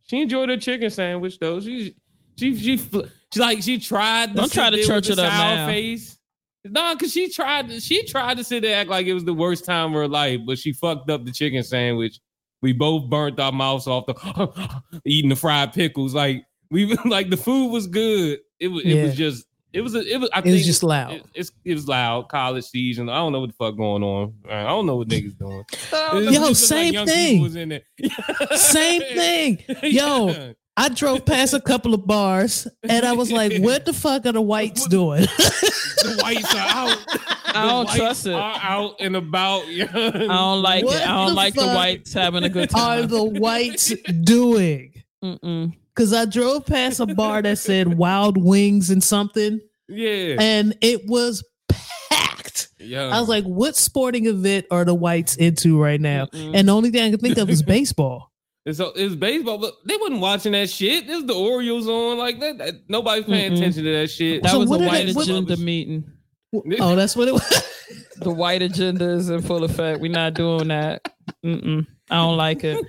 She enjoyed her chicken sandwich though. She she she fl- she like she tried. To Don't try to church the it up sour now. Face. No, cause she tried. to- She tried to sit there act like it was the worst time of her life, but she fucked up the chicken sandwich. We both burnt our mouths off the eating the fried pickles. Like we like the food was good. It was it Yeah. was just it was a, it was. I It think was just loud. It, it's it was loud. College season. I don't know what the fuck going on. I don't know what niggas doing. Yo, same young thing. people Was in there. Same thing. Yo, Yeah. I drove past a couple of bars and I was like, "What the fuck are the whites doing?" the whites are out. I don't trust it. Are out and about. I don't like What it. I don't the like the whites having a good time. are the whites doing? Mm-mm. Because I drove past a bar that said Wild Wings and something, Yeah. and it was packed. yeah. I was like, "What sporting event are the whites into right now?" Mm-mm. And the only thing I could think of is baseball. It's, so it's baseball, but they wasn't watching that shit. There's the Orioles on like that. that- nobody's paying Mm-mm. attention to that shit. that So was what a did white it- what- agenda meeting. Oh, that's what it was. The white agenda is in full effect. We're not doing that. Mm-mm. I don't like it.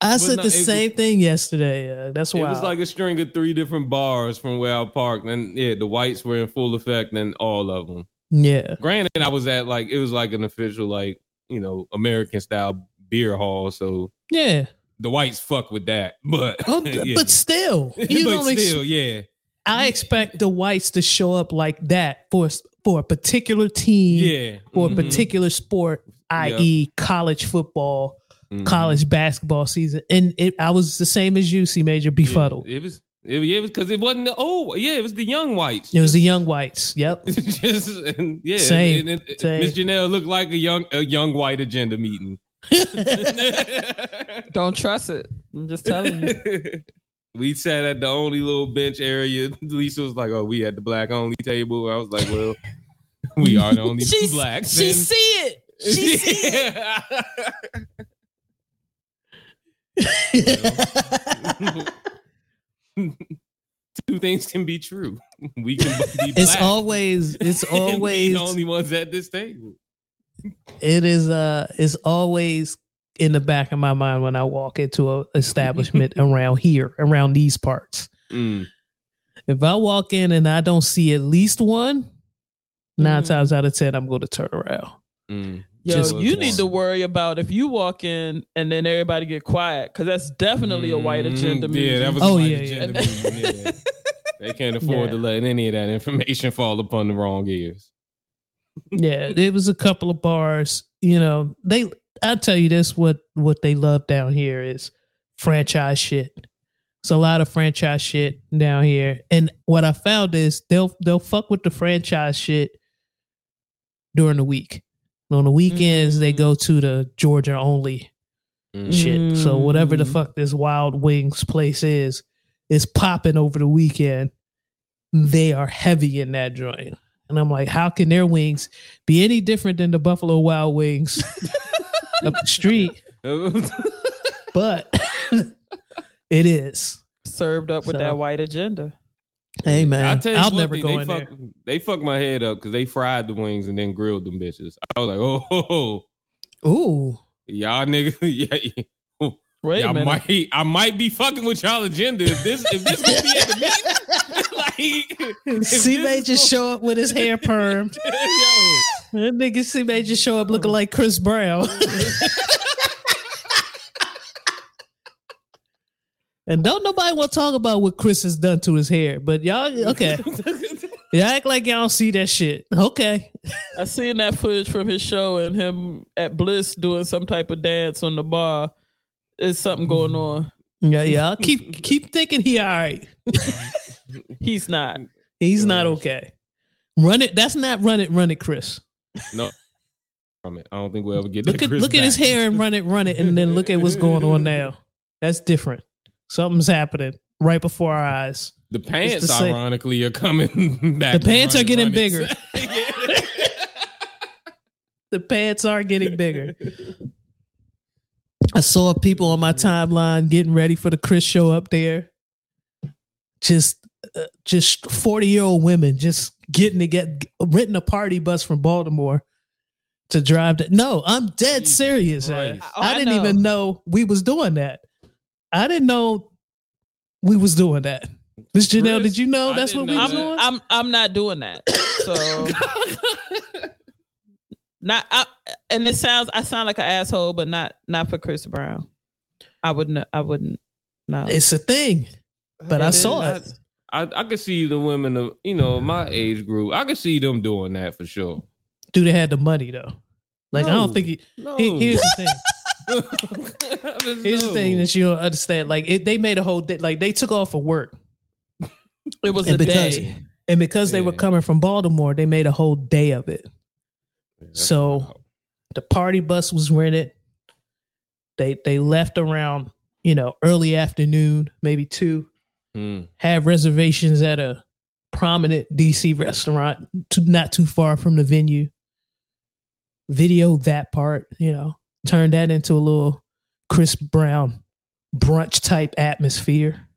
I said no, the it was- same thing yesterday. Uh, that's why It why. was like a string of three different bars from where I parked, and yeah, the whites were in full effect, and all of them. yeah, Granted, I was at like it was like an official like you know American style beer hall, so yeah. The whites fuck with that. But Oh, yeah. but still, you but don't ex- still, yeah, I expect the whites to show up like that for for a particular team yeah, for a Mhm. particular sport, i.e., college football, Mhm. college basketball season. And it, I was the same as you, C Major, befuddled. Yeah, it was. It, it was because it wasn't the old. Yeah, it was the young whites. It was the young whites. Yep. Just and, yeah, Same, and it- same. Miss Janelle looked like a young a young white agenda meeting. Don't trust it. I'm just telling you. we sat at the only little bench area. Lisa was like, "Oh, we at the black only table." I was like, "Well, we are the only two blacks." She then." see it. She see it. Two things can be true. We can be black. it's always it's always the only ones at this table. It is uh it's always in the back of my mind when I walk into a establishment around here, around these parts. Mm. If I walk in and I don't see at least one, nine Mhm. times out of ten, I'm going to turn around. Mm. Yo, Just you one. need to worry about if you walk in and then everybody get quiet because that's definitely a white agenda Mm, meeting. Yeah, that was Oh, a white yeah, agenda yeah. yeah. They can't afford Yeah. to let any of that information fall upon the wrong ears. Yeah, there was a couple of bars. You know, they. I'll tell you this: what what they love down here is franchise shit. It's a lot of franchise shit down here, and what I found is they'll they'll fuck with the franchise shit during the week. On the weekends, they Mm. go to the Georgia only Mm. shit. So whatever the Mm. fuck this Wild Wings place is, is popping over the weekend. They are heavy in that joint. And I'm like, how can their wings be any different than the Buffalo Wild Wings up the street? But it is. served up with So- that white agenda. Hey man, I'll tell you I'll never thing, go they in fuck, there. They fucked my head up because they fried the wings and then grilled them bitches. I was like, oh, ho, ho. Ooh. y'all niggas, yeah, Wait y'all might, I might be fucking with y'all agenda. If this, if this gonna be at the meeting, like, if C May just show up with his hair permed. Yo, That nigga C May just show up looking like Chris Brown. and don't nobody want to talk about what Chris has done to his hair. But y'all, okay. Y'all act like y'all don't see that shit. Okay. I seen that footage from his show and him at Bliss doing some type of dance on the bar. There's something going on. Yeah, y'all keep keep thinking he all right. He's not. He's not okay. Run it. That's not run it, run it, Chris. no. I don't think we'll ever get Look at Chris look at his hair and run it, run it, and then look at what's going on now. That's different. Something's happening. right before our eyes. The pants, to say- ironically, are coming back. The pants are getting bigger. The pants are getting bigger. I saw people on my timeline getting ready for the Chris show up there. Just, uh, just forty year old women just getting to get renting a party bus from Baltimore to drive to. No, I'm dead Jesus serious. man. Oh, I I didn't know. even know we was doing that. I didn't know we was doing that. Miss Janelle, Chris, did you know I that's what we was I'm, doing? I'm I'm not doing that. So not I, and it sounds I sound like an asshole, but not not for Chris Brown. I wouldn't I wouldn't no. It's a thing, but I saw is. it. I, I could see the women of you know my age group. I could see them doing that for sure. Dude, they had the money though. Like I don't think he, No, he- here's the thing. Here's the thing that you don't understand. Like it, they made a whole day. Like they took off of work, it was and a because day. and because they were coming from Baltimore, they made a whole day of it. So the party bus was rented. They they left around you know early afternoon, maybe two. Mm. Have reservations at a prominent DC restaurant, to, not too far from the venue. Video that part, you know, turn that into a little Chris Brown brunch type atmosphere.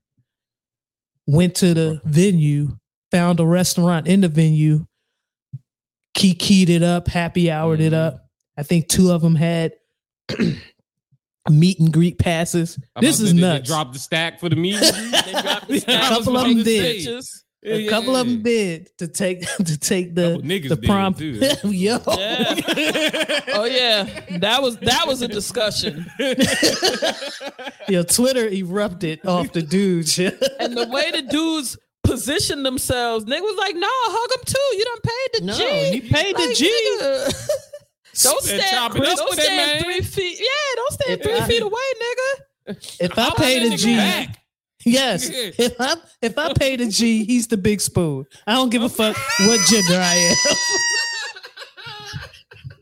Went to the venue, found a restaurant in the venue, kikied it up, happy houred it Mhm. up. I think two of them had meet and greet passes. I'm This is to- did they nuts. Drop the stack for the meet. The A couple of Take them did. pictures. A couple of them did to take to take the the did, prom. too. Yo, Yeah. Oh yeah, that was that was a discussion. yo, Twitter erupted off the dudes. And the way the dudes positioned themselves, nigga was like, "No, hug them too. You done paid the No, G. you paid the G. nigga. don't stand, chop it up don't with it, stand man. three feet. Yeah, don't stand If three I- feet away, nigga. if I I'll paid put a that G, back. yes. If I if I paid a G, he's the big spoon. I don't give a fuck what gender I am.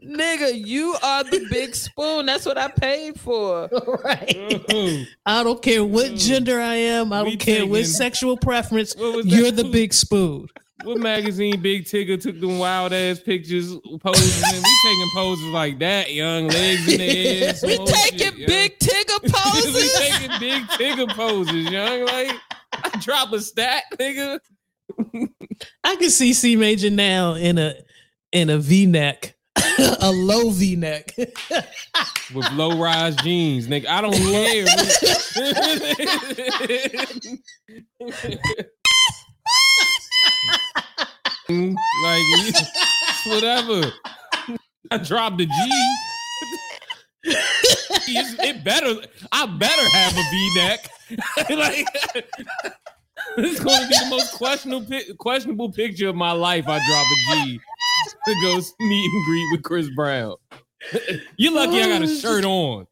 Nigga, you are the big spoon. That's what I paid for. right. Mhm. I don't care what gender I am. I don't care what sexual preference. What You're that? the big spoon. What magazine Big Tigger took them wild ass pictures posing? and we taking poses like that, young legs in the air. We taking shit, young. big tigger poses. we taking big Tigger poses, young. Like I drop a stat, nigga. I can see C Major now in a in a V neck, a low V neck. with low rise jeans, nigga. I don't care. like whatever. I dropped the G. It's- it better. I better have a V neck. like this is going to be the most questionable questionable picture of my life. I drop a G to go meet and greet with Chris Brown. You're lucky I got a shirt on.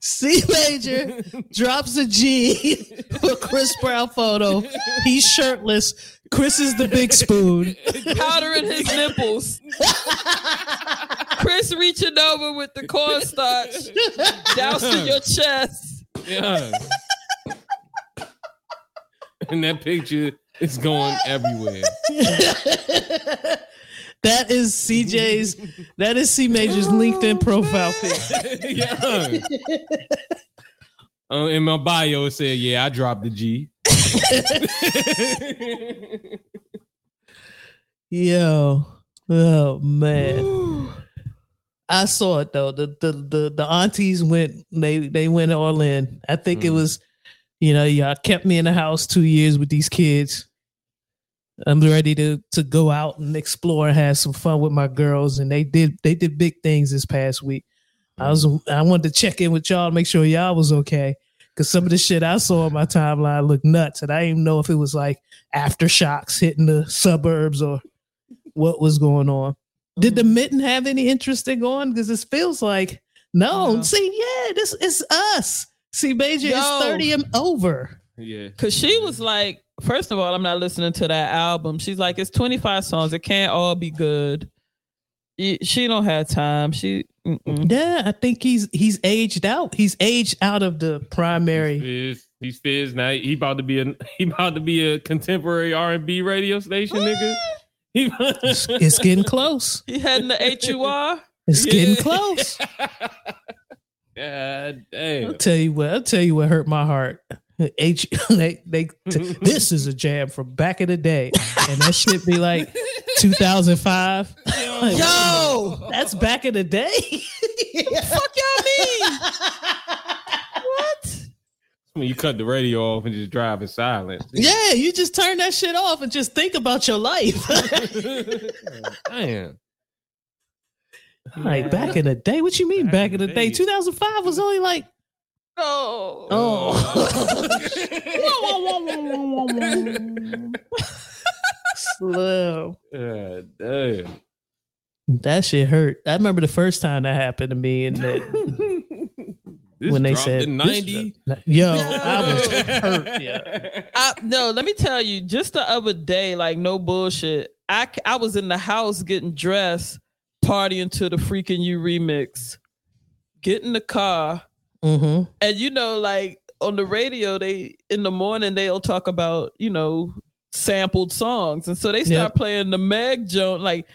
C Major drops a G for Chris Brown photo. He's shirtless. Chris is the big spoon. powdering his nipples. Chris reaching over with the cornstarch, dousing your chest. Yeah. and that picture is going everywhere. that is CJ's. That is C Major's LinkedIn profile pic. yeah. Uh, in my bio, it said, "Yeah, I dropped the G." Yo, oh man. I saw it though. The the the the aunties went they they went all in. I think it Mm. was, you know, y'all kept me in the house two years with these kids. I'm ready to to go out and explore and have some fun with my girls. And they did they did big things this past week. I was I wanted to check in with y'all, to make sure y'all was okay. Cause some of the shit I saw on my timeline looked nuts. And I didn't even know if it was like aftershocks hitting the suburbs or what was going on. Did the mm-hmm. mitten have any interest in going? Because this feels like no. No. See, yeah, this is us. See, Major is 30 and over. yeah. Cause she was like, first of all, I'm not listening to that album. She's like, it's 25 songs. It can't all be good. She don't have time. She mm-mm. Yeah, I think he's he's aged out. He's aged out of the primary. Fizz, he's Fizz now. He about to be a he about to be a contemporary R and B radio station, nigga. He, It's, it's getting close. he had in the HUR. It's getting close. God damn. I'll tell you what. I'll tell you what hurt my heart. H, they, they, t- this is a jam from back in the day, and that shit be like 2005. Like, Yo, that's back in the day. fuck y'all mean? what? When you cut the radio off and just drive in silence. yeah, you just turn that shit off and just think about your life. Damn. like back in the day. What you mean back in the day? 2005 was only like Oh, oh. Slow. God damn. That shit hurt. I remember the first time that happened to me, and that This when they said 90. "Yo, I was hurt." Yeah, I, no, let me tell you, just the other day, like no bullshit. I I was in the house getting dressed, partying to the freaking you remix. Get in the car, mm-hmm. and you know, like on the radio, they in the morning they'll talk about you know sampled songs, and so they start Yep. playing the Meg joint, like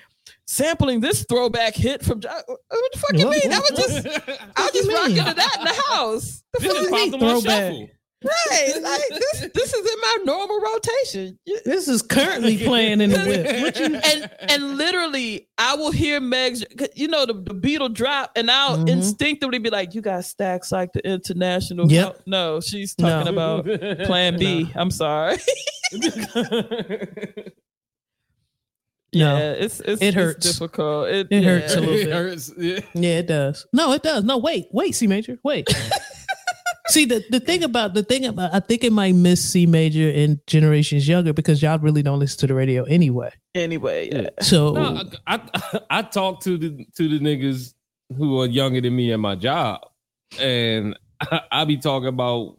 sampling this throwback hit from. Jo- What the fuck you What? mean? That was just I was just rocking to that in the house. The This fuck is you mean? Throwback. shuffle. Right, like this. This is in my normal rotation. This is currently playing in the whip. What you? and and literally, I will hear Meg's. You know, the, the beat will drop, and I'll Mhm. instinctively be like, "You got stacks like the international." Yep. No, she's No. talking about Plan B. I'm sorry. No. yeah, it's it's It it's hurts. difficult. It, It yeah. hurts a little It bit. hurts. Yeah. Yeah, it does. No, it does. No, wait, wait, C major, wait. See the the thing about the thing about I think it might miss C major in generations younger because y'all really don't listen to the radio anyway. Anyway, yeah. So No, I, I I talk to the to the niggas who are younger than me at my job, and I, I be talking about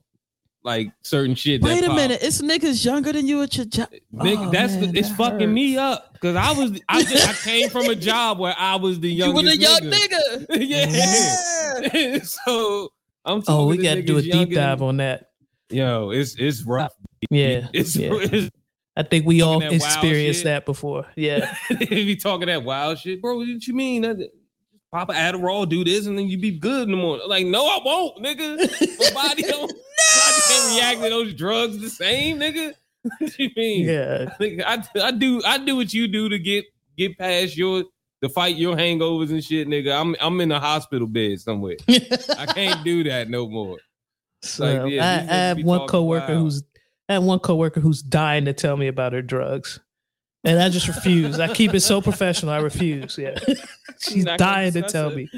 like certain shit. that Wait a pop. minute, it's niggas younger than you at your job. Nigga, Oh, that's man, the, it's that fucking me up because I was I just, I came from a job where I was the youngest. You were the young nigga. nigga. yeah. so I'm. Oh, we got to do a deep dive on that. Yo, it's it's uh, rough. Yeah, It's, yeah. it's I think we all that experienced that before. Yeah, You talking that wild shit, bro. What you mean? That, an Adderall, do this, and then you be good in the morning. Like, no, I won't, nigga. My body don't. Body can't react to those drugs the same, nigga. what you mean? yeah. Nigga, I, I do I do what you do to get get past your to fight your hangovers and shit, nigga. I'm I'm in a hospital bed somewhere. I can't do that no more. So Like, yeah, I, I have one talking coworker wild. who's I have one coworker who's dying to tell me about her drugs, and I just refuse. I keep it so professional. I refuse. Yeah, she's Not dying to tell it. me.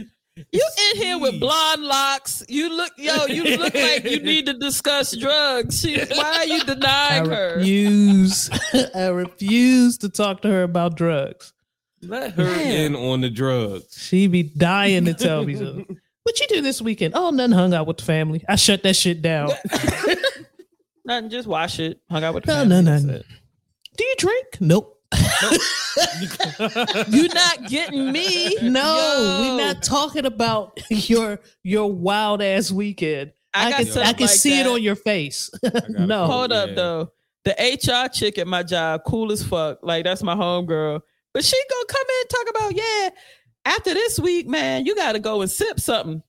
You in here with blonde locks. You look, yo, you look like you need to discuss drugs. She, why are you I denying her? refuse. I refuse to talk to her about drugs. Let her Damn. in on the drugs. She be dying to tell me something. What you do this weekend? Oh, nothing. Hung out with the family. I shut that shit down. Nothing, just wash it. Hung out with No, family, no, no, no. Do you drink? Nope. You're not getting me? No, Yo. we're not talking about your your wild ass weekend. I, I, can I can like see it on your face. no, call Hold Yeah. up though. The HR chick at my job, cool as fuck. Like that's my homegirl. But she gonna come in and talk about, yeah, after this week, man, you gotta go and sip something.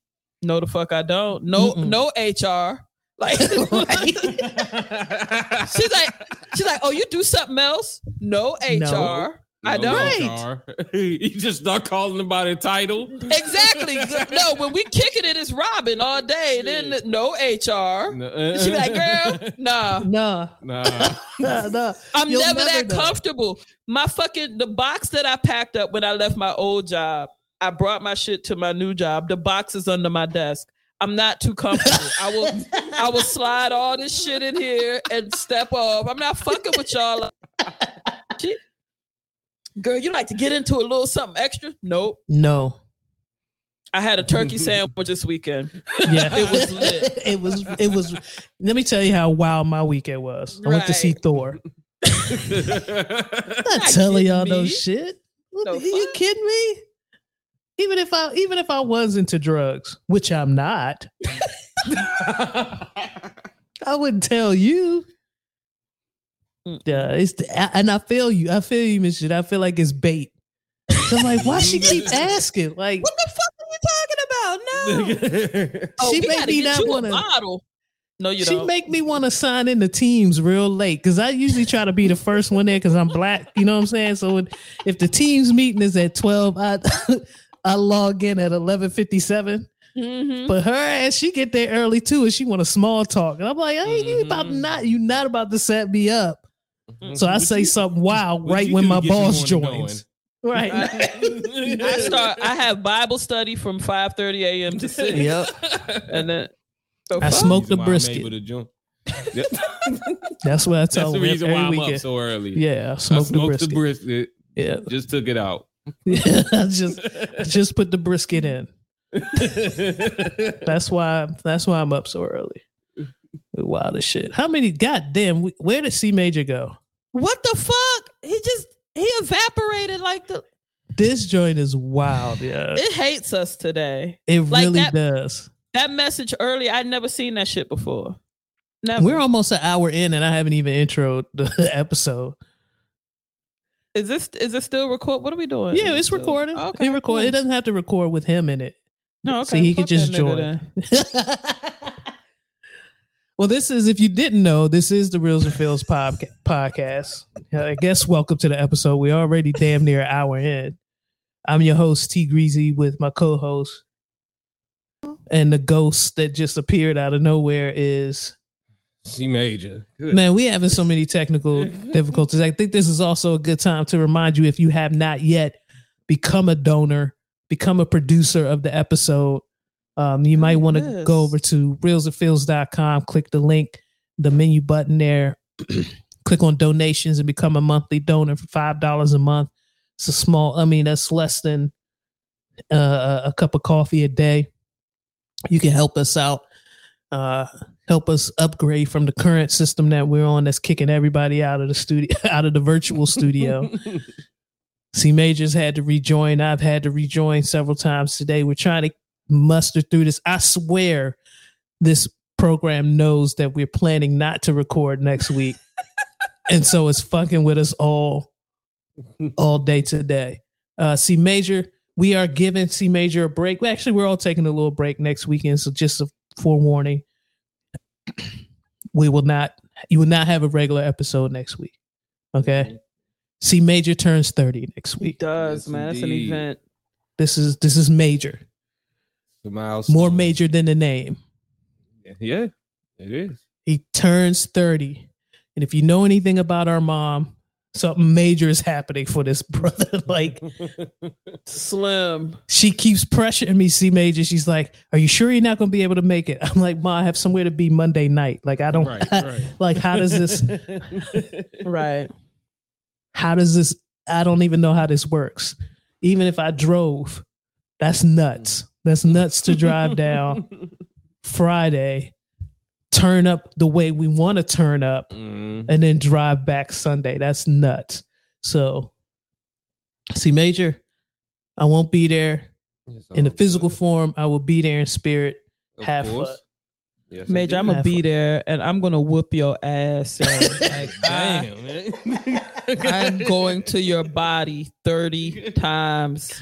No, the fuck I don't. No, Mm-mm. no HR. Like she's like, she's like, oh, you do something else? No HR. No. I No don't. HR. you just start calling them by their title. Exactly. no, when we kicking it, it's Robin all day. Then no HR. No, She be like, girl, nah. nah, Nah. nah, nah. I'm You'll never, that know. comfortable. My fucking the box that I packed up when I left my old job, I brought my shit to my new job. The box is under my desk. I'm not too comfortable. I will I will slide all this shit in here and step off. I'm not fucking with y'all. Shit. Girl, you like to get into a little something extra? Nope. No. I had a turkey mm-hmm. sandwich this weekend. Yeah, It was lit. it was. It was. Let me tell you how wild my weekend was. I went to see Thor. I'm not Not telling y'all no shit. What, No are you fuck. kidding me? even if I even if I was into drugs, which I'm not, I wouldn't tell you. Yeah, it's and I feel you. I feel you, Miss Shit. I feel like it's bait. So I'm like, why she keep asking? Like, What the fuck are you talking about? No. Oh, She we make me not wanna- bottle. No, you she don't. make me want to sign in the teams real late because I usually try to be the first one there because I'm black. You know what I'm saying? So when, if the teams meeting is at 12, I I log in at 11:57. Mhm. But her ass, she get there early too, and she want a small talk. And I'm like, hey, you about Mhm. not you not about to set me up. Mm-hmm. So I say you- something wild what right when my to get you boss joins. Right. I start. I have Bible study from five thirty a.m. to six, yep. and then the I fuck? smoke the Reason why I'm brisket. able to join. Yep. That's what I That's tell the them reason every why I'm weekend. up so early. yeah, I I smoke the smoked brisket. the brisket. yeah. Just took it out. yeah, I just just put the brisket in. That's why that's why I'm up so early. Wild as shit. How many? Goddamn! Where did C Major go? What the fuck? He just he evaporated like the. This joint is wild. Yeah, It hates us today. it like really that- does. That message earlier, I'd never seen that shit before. Never. We're almost an hour in, and I haven't even introed the episode. is this is it still record? What are we doing? Yeah, it's recording. Okay, it record. cool. It doesn't have to record with him in it. No, So okay. he could just join. well, this is if you didn't know, this is the Reels and Fields podca- podcast. Uh, I guess welcome to the episode. We're already damn near an hour in. I'm your host T Greasy with my co-host, and the ghost that just appeared out of nowhere is C major. Good. man. We having so many technical difficulties. I think this is also a good time to remind you if you have not yet become a donor, become a producer of the episode. Um, you might want to go over to reelsandfields.com, click the link, the menu button there, click on donations and become a monthly donor for $5 a month. It's a small, I mean, that's less than uh, a cup of coffee a day. You can help us out, uh, help us upgrade from the current system that we're on that's kicking everybody out of the studio, out of the virtual studio. C Majors had to rejoin. I've had to rejoin several times today. We're trying to muster through this. I swear this program knows that we're planning not to record next week. and so it's fucking with us all all day today. Uh C Major, we are giving C Major a break. Well, Actually, we're all taking a little break next weekend. So just a forewarning. We will not you will not have a regular episode next week. Okay. C Major turns 30 next He week. does, Yes, man. That's an event. This is this is major. The milestone. More major than the name. Yeah, it is. He turns 30. And if you know anything about our mom, something major is happening for this brother. like Slim. she keeps pressuring me, C major. She's like, Are you sure you're not gonna be able to make it? I'm like, Ma, I have somewhere to be Monday night. Like, I don't Right, right. like how does this Right. how does this I don't even know how this works. Even if I drove, that's nuts. That's nuts to drive down Friday, turn up the way we want to turn up, Mm. and then drive back Sunday. That's nuts. So, see, Major, I won't be there It's in the physical good. form. I will be there in spirit. Of have course. fun. Yes, Major, I'm gonna be there and I'm gonna whoop your ass. yo. Like, I, Damn, man. I'm going to your body 30 times.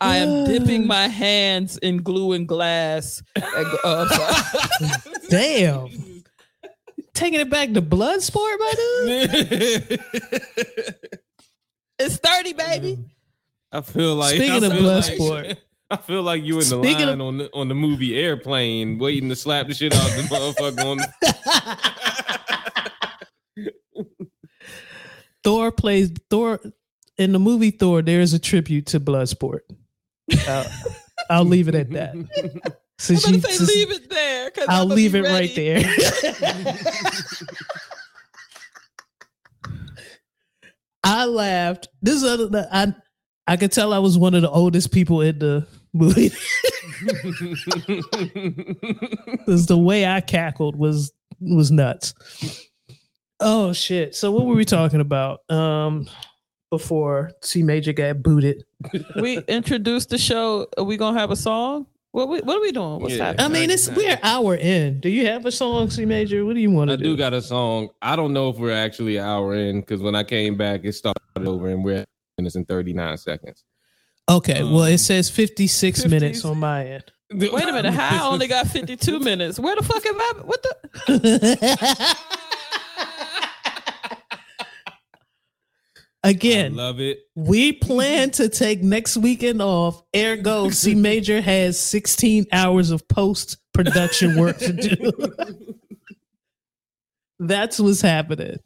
I am dipping my hands in glue and glass. and go- oh, I'm sorry. Damn. Taking it back to blood sport, my dude. It's 30, baby. I feel like Speaking I of feel blood like- sport. I feel like you in the Speaking line of- on the on the movie Airplane, waiting to slap the shit out the motherfucker on. Thor plays Thor in the movie Thor. There is a tribute to Bloodsport. I'll, I'll leave it at that. I'm Since gonna you- say since- leave it there. I'll leave it right there. I laughed. This is other, I I could tell I was one of the oldest people in the movie. Because the way I cackled was was nuts. Oh shit! So what were we talking about? Um, before C Major got booted. we introduced the show. Are we gonna have a song? What we, what are we doing? What's Yeah. happening? I mean, it's we're an hour in. Do you have a song, C Major? What do you want to do I do got a song. I don't know if we're actually an hour in because when I came back, it started over and we're at minutes and 39 seconds. Okay, well, Um, it says 56 minutes on my end. Wait a minute. How I only got 52 minutes? Where the fuck am I? What the? I Again, love it. we plan to take next weekend off. Ergo, C Major has 16 hours of post production work to do. That's what's happening.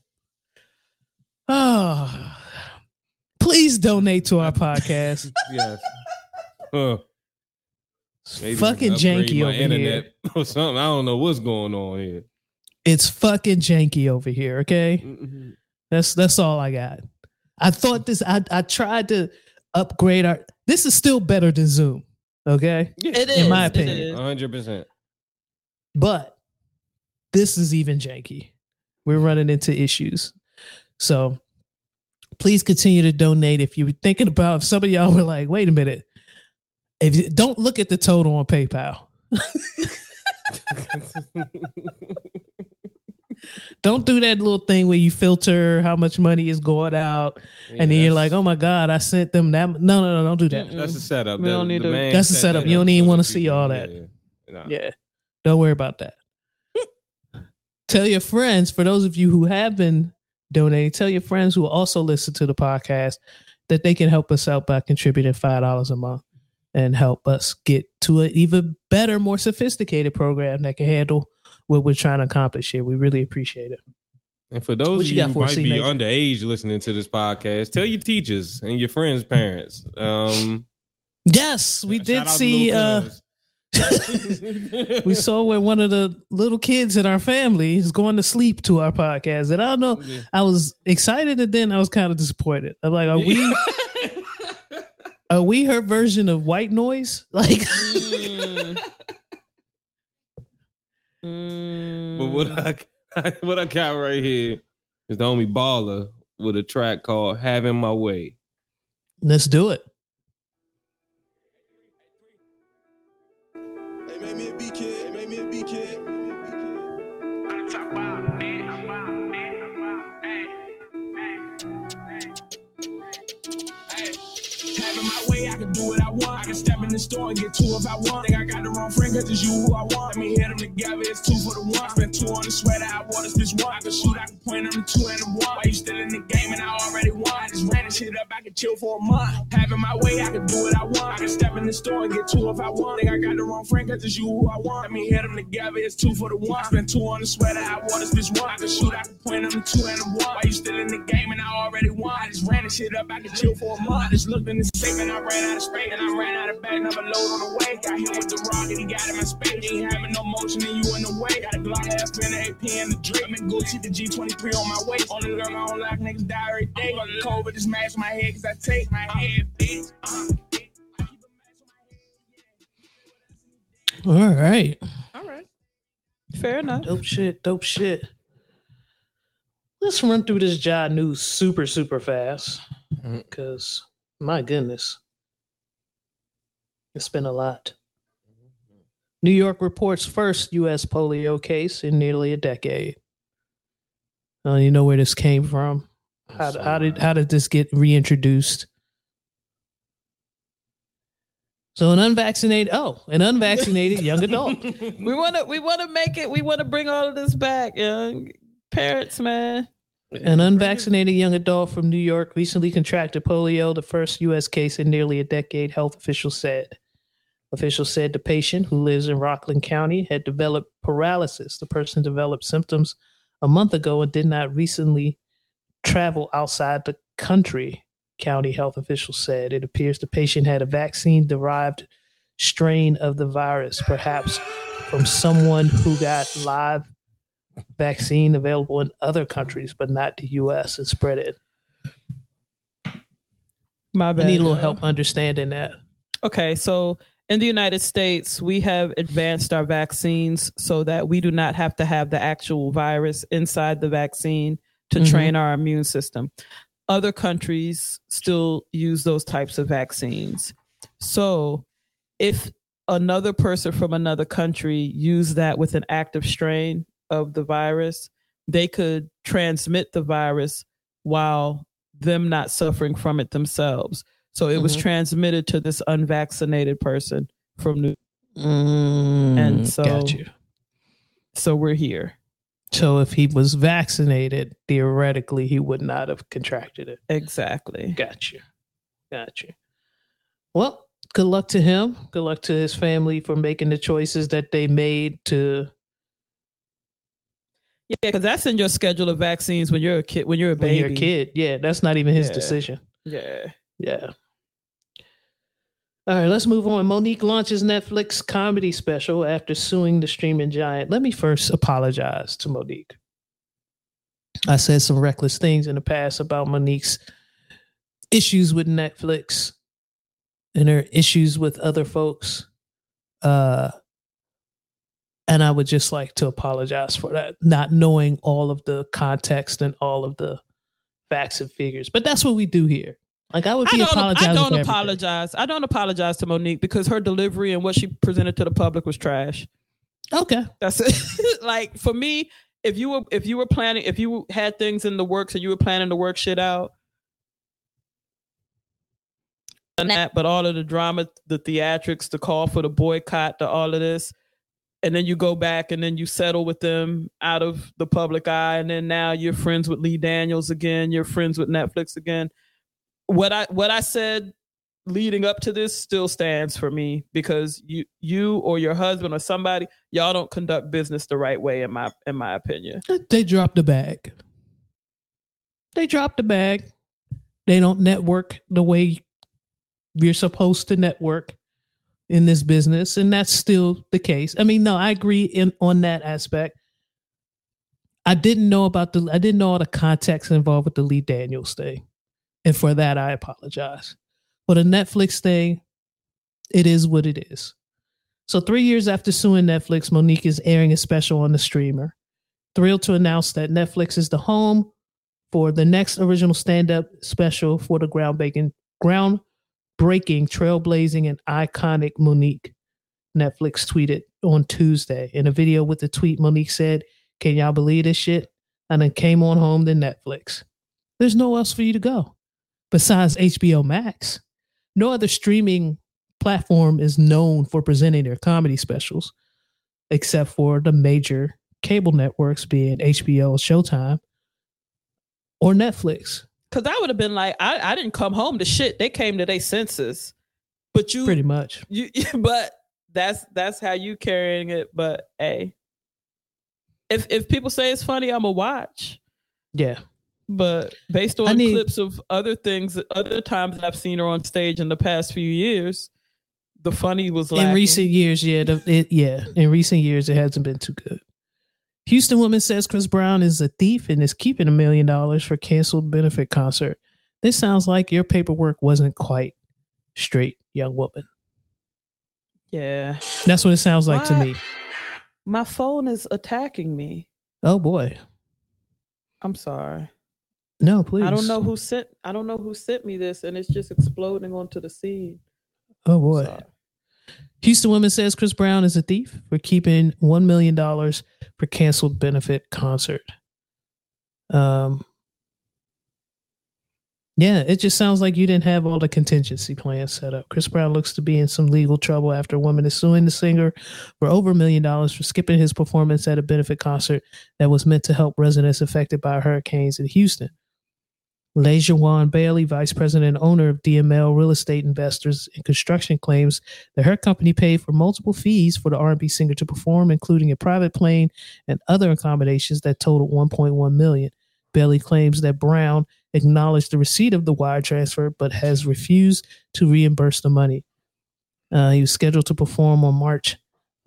Oh, please donate to our podcast. Yes. Huh. Fucking janky over internet here. or something. I don't know what's going on here. It's fucking janky over here. Okay. Mm-hmm. That's that's all I got. I thought this. I I tried to upgrade our. This is still better than Zoom. Okay, It In is, my opinion. 100%. but this is even janky. We're running into issues. So please continue to donate if you're thinking about. If some of y'all were like, "Wait a minute," if you don't look at the total on PayPal. Don't do that little thing where you filter how much money is going out, and then you're like, "Oh my god, I sent them that." No, no, no, don't do that. That's a setup. We The- don't need the to- That's the set setup. You don't even wanna see all that. yeah. Nah. Yeah. Don't worry about that. tell your friends, for those of you who have been donating, tell your friends who also listen to the podcast that they can help us out by contributing $5 a month and help us get to an even better, more sophisticated program that can handle what we're trying to accomplish here. We really appreciate it. And for those What of you you who might be underage listening to this podcast, tell your teachers and your friends' parents. Um, Yes, we did see uh we saw where one of the little kids in our family is going to sleep to our podcast. And I don't know, Yeah. I was excited and then I was kind of disappointed. I'm like, are we are we her version of white noise? Like Mm. But what I what I got right here is the homie baller with a track called "Having My Way." let's do it. The store and get two if I want. Think I got the wrong friend, cause it's you who I want. Let me hit them together, it's two for the one. Spend two on the sweater, I wore this bitch one. I can shoot, I can point on the two and the one. Why you still in the game and I already won? I just ran this shit up, I can chill for a month. Having my way, I can do what I want. I can step in the store and get two if I want. Think I got the wrong friend, cause it's you who I want. Let me hit them together, it's two for the one. Spend two on the sweater, I wore this bitch one. I can shoot, I can point on the two and the one. Why you still in the game and I already won? I just ran this shit up, I can chill for a month. I just looked in the safe and I ran out of space. And I ran out of bag, another load on the way. Got hit with the rock and he got in my space. You ain't having no motion and you in the way. Got a Glock half spin, an AP and the drip. I'm in Gucci, the G23 on my waist. Only learn my own life, niggas die every day. Got the COVID, just mash my head cause I take my head, bitch. All right. All right. Fair enough. Dope shit, dope shit. Let's run through this job news super, super fast. Mhm. Cause my goodness. It's been a lot. New York reports first U.S. polio case in nearly a decade. Uh, you know where this came from? How, how did how did this get reintroduced? So an unvaccinated oh an unvaccinated young adult We want to we want to make it. We want to bring all of this back, young parents, man. An unvaccinated young adult from New York recently contracted polio, the first U.S. case in nearly a decade, health officials said. Officials said the patient, who lives in Rockland County, had developed paralysis. The person developed symptoms a month ago and did not recently travel outside the country, county health officials said. It appears the patient had a vaccine derived strain of the virus, perhaps from someone who got live vaccine available in other countries, but not the U.S. and spread it. My I bad. need a little help understanding that. Okay, so in the United States, we have advanced our vaccines so that we do not have to have the actual virus inside the vaccine to Mhm. train our immune system. other countries still use those types of vaccines. So if another person from another country used that with an active strain of the virus, they could transmit the virus while them not suffering from it themselves. So it was Mhm. transmitted to this unvaccinated person from New Mm, And so- got you. so we're here. So if he was vaccinated, theoretically, he would not have contracted it. Exactly. Got you. Got you. Well, good luck to him. Good luck to his family for making the choices that they made to Yeah, because that's in your schedule of vaccines when you're a kid, when you're a when baby. you're a kid. Yeah, that's not even his Yeah. decision. Yeah. Yeah. All right, let's move on. Mo'Nique launches Netflix comedy special after suing the streaming giant. Let me first apologize to Mo'Nique. I said some reckless things in the past about Mo'Nique's issues with Netflix and her issues with other folks. Uh and I would just like to apologize for that, not knowing all of the context and all of the facts and figures. But that's what we do here. Like I would I be don't, apologizing. I don't apologize. I don't apologize to Mo'Nique because her delivery and what she presented to the public was trash. Okay. That's it. like for me, if you were if you were planning if you had things in the works and you were planning to work shit out, and that, but all of the drama, the theatrics, the call for the boycott, the all of this, and then you go back and then you settle with them out of the public eye, and then now you're friends with Lee Daniels again, you're friends with Netflix again. What I what I said leading up to this still stands for me because you you or your husband or somebody y'all don't conduct business the right way in my in my opinion. They dropped the bag. They dropped the bag. They don't network the way you're supposed to network in this business, and that's still the case. I mean, no, I agree in on that aspect. I didn't know about the I didn't know all the context involved with the Lee Daniels thing. And for that I apologize. For the Netflix thing, it is what it is. So three years after suing Netflix, Mo'Nique is airing a special on the streamer thrilled to announce that Netflix is the home for the next original stand-up special for the groundbreaking, groundbreaking, trailblazing, and iconic Mo'Nique. Netflix tweeted on Tuesday in a video with the tweet. Mo'Nique said, "Can y'all believe this shit?" And then came on home to Netflix. There's nowhere else for you to go besides HBO Max. No other streaming platform is known for presenting their comedy specials, except for the major cable networks being HBO, Showtime, or Netflix. Cause I would have been like, I, I didn't come home to shit. They came to their senses. But you Pretty much. you but that's that's how you carrying it. But hey. If if people say it's funny, I'm a watch. Yeah. But based on need- clips of other things, other times I've seen her on stage in the past few years, the funny was lacking. In recent years, yeah, the, it, yeah. In recent years, it hasn't been too good. Houston woman says Chris Brown is a thief and is keeping a million dollars for canceled benefit concert. This sounds like your paperwork wasn't quite straight, young woman. Yeah. That's what it sounds like to me. My phone is attacking me. Oh boy, I'm sorry. No, please. I don't know who sent I don't know who sent me this and it's just exploding onto the scene. Oh boy. Sorry. Houston woman says Chris Brown is a thief for keeping one million dollars for canceled benefit concert. Um, yeah, it just sounds like you didn't have all the contingency plans set up. Chris Brown looks to be in some legal trouble after a woman is suing the singer for over a million dollars for skipping his performance at a benefit concert that was meant to help residents affected by hurricanes in Houston. Lejawan Bailey, vice president and owner of DML Real Estate Investors and Construction, claims that her company paid for multiple fees for the R&B singer to perform, including a private plane and other accommodations that totaled 1.1 million. Bailey claims that Brown acknowledged the receipt of the wire transfer, but has refused to reimburse the money. Uh, he was scheduled to perform on March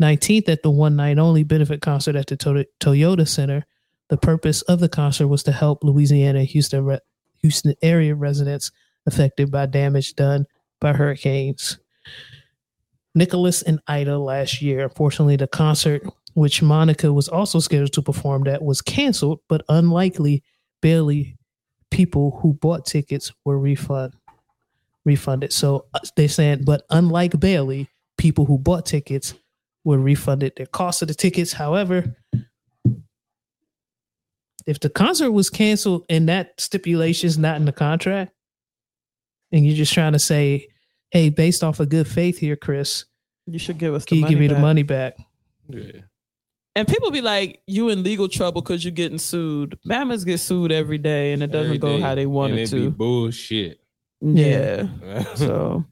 19th at the one night only benefit concert at the Toyota Center. The purpose of the concert was to help Louisiana Houston, re- Houston area residents affected by damage done by hurricanes. Nicholas and Ida last year. Unfortunately, the concert, which Monica was also scheduled to perform at, was canceled, but unlikely Bailey people who bought tickets were refund refunded. So uh, they're saying, but unlike Bailey, people who bought tickets were refunded their cost of the tickets. However, if the concert was canceled and that stipulation is not in the contract, and you're just trying to say, "Hey, based off of good faith here, Chris, You should give us the can you money give me the money back?" Yeah. And people be like, you in legal trouble because you're getting sued. Mamas get sued every day and it doesn't Every go day. how they want and it it be to. bullshit. Yeah. So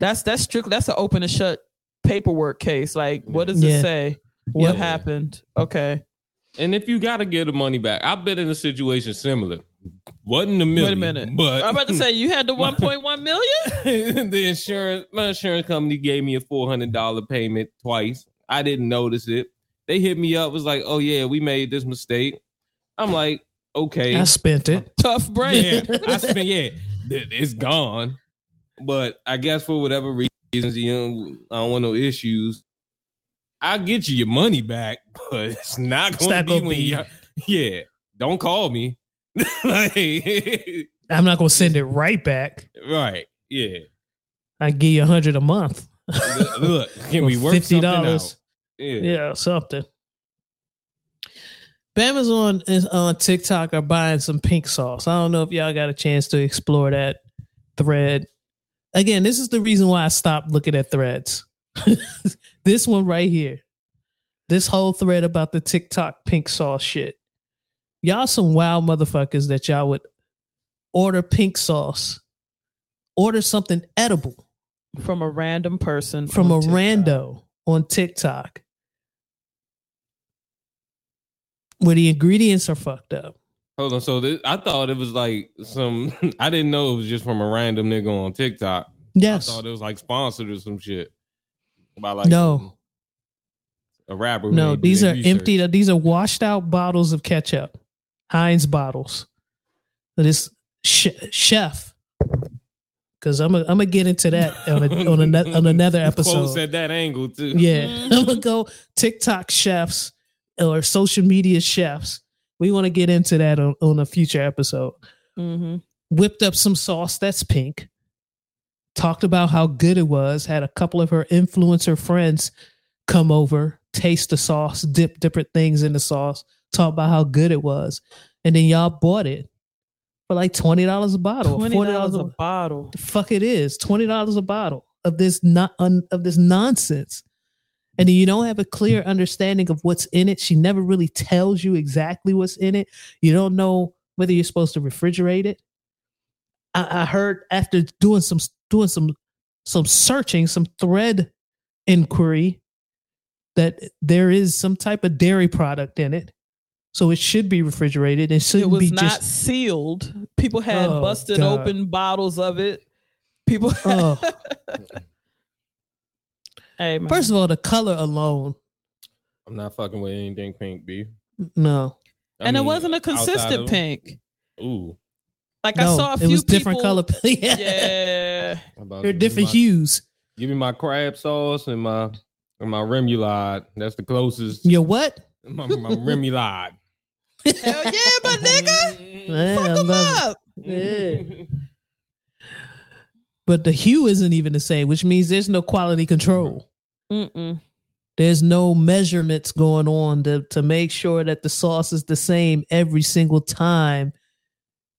that's that's strictly that's an open and shut paperwork case. Like, what does Yeah. it say? What Yeah. happened? Okay. And if you gotta get the money back, I've been in a situation similar. Wasn't a million. Wait a minute. But I'm about to say you had the 1.1 million? the insurance my insurance company gave me a four hundred dollar payment twice. I didn't notice it. They hit me up, was like, Oh yeah, we made this mistake. I'm like, okay. I spent it. Tough brain. yeah, I spent yeah, it's gone. But I guess for whatever reasons, you know, I don't want no issues. I'll get you your money back, but it's not gonna not be when you yeah. Don't call me. like, I'm not gonna send it right back. right. Yeah. I give you a hundred a month. Look, can we work $50. out? Yeah. Yeah, something. Bama's on is on TikTok are buying some pink sauce. I don't know if y'all got a chance to explore that thread. Again, this is the reason why I stopped looking at threads. this one right here. This whole thread about the TikTok pink sauce shit. Y'all some wild motherfuckers that y'all would order pink sauce. Order something edible From a random person. from a TikTok. rando on TikTok where the ingredients are fucked up. Hold on. So this, I thought it was like some. I didn't know it was just from a random nigga on TikTok. Yes. I thought it was like sponsored or some shit. By like No. a rapper. No, ain't these their are research. empty. These are washed out bottles of ketchup, Heinz bottles. This sh- chef, because I'm gonna I'm gonna get into that on a, on, a, on another Close episode. at that angle too. Yeah, Mhm. I'm gonna go TikTok chefs or social media chefs. We want to get into that on, on a future episode. Mhm. whipped up some sauce that's pink, talked about how good it was, had a couple of her influencer friends come over, taste the sauce, dip different things in the sauce, talk about how good it was. And then y'all bought it for like $20 a bottle, $20 $40 a a bottle. the fuck it is. $20 a bottle of this not un, of this nonsense. And then you don't have a clear understanding of what's in it. She never really tells you exactly what's in it. You don't know whether you're supposed to refrigerate it. I, I heard after doing some doing some some searching some thread inquiry that there is some type of dairy product in it so it should be refrigerated it It shouldn't was be not just sealed. People had Oh, busted God. open bottles of it. People. oh hey, man. first of all the color alone I'm not fucking with anything pink, B. no I and it wasn't a consistent of- pink. Ooh. Like I saw a few it was different people- color. yeah. Yeah. They're different my- hues. Give me my crab sauce and my and my remoulade. That's the closest. Your what? My, my remoulade. Hell yeah, my nigga. Yeah, Fuck I 'em love it. up. Yeah. But the hue isn't even the same, which means there's no quality control. Mm-mm. There's no measurements going on to, to make sure that the sauce is the same every single time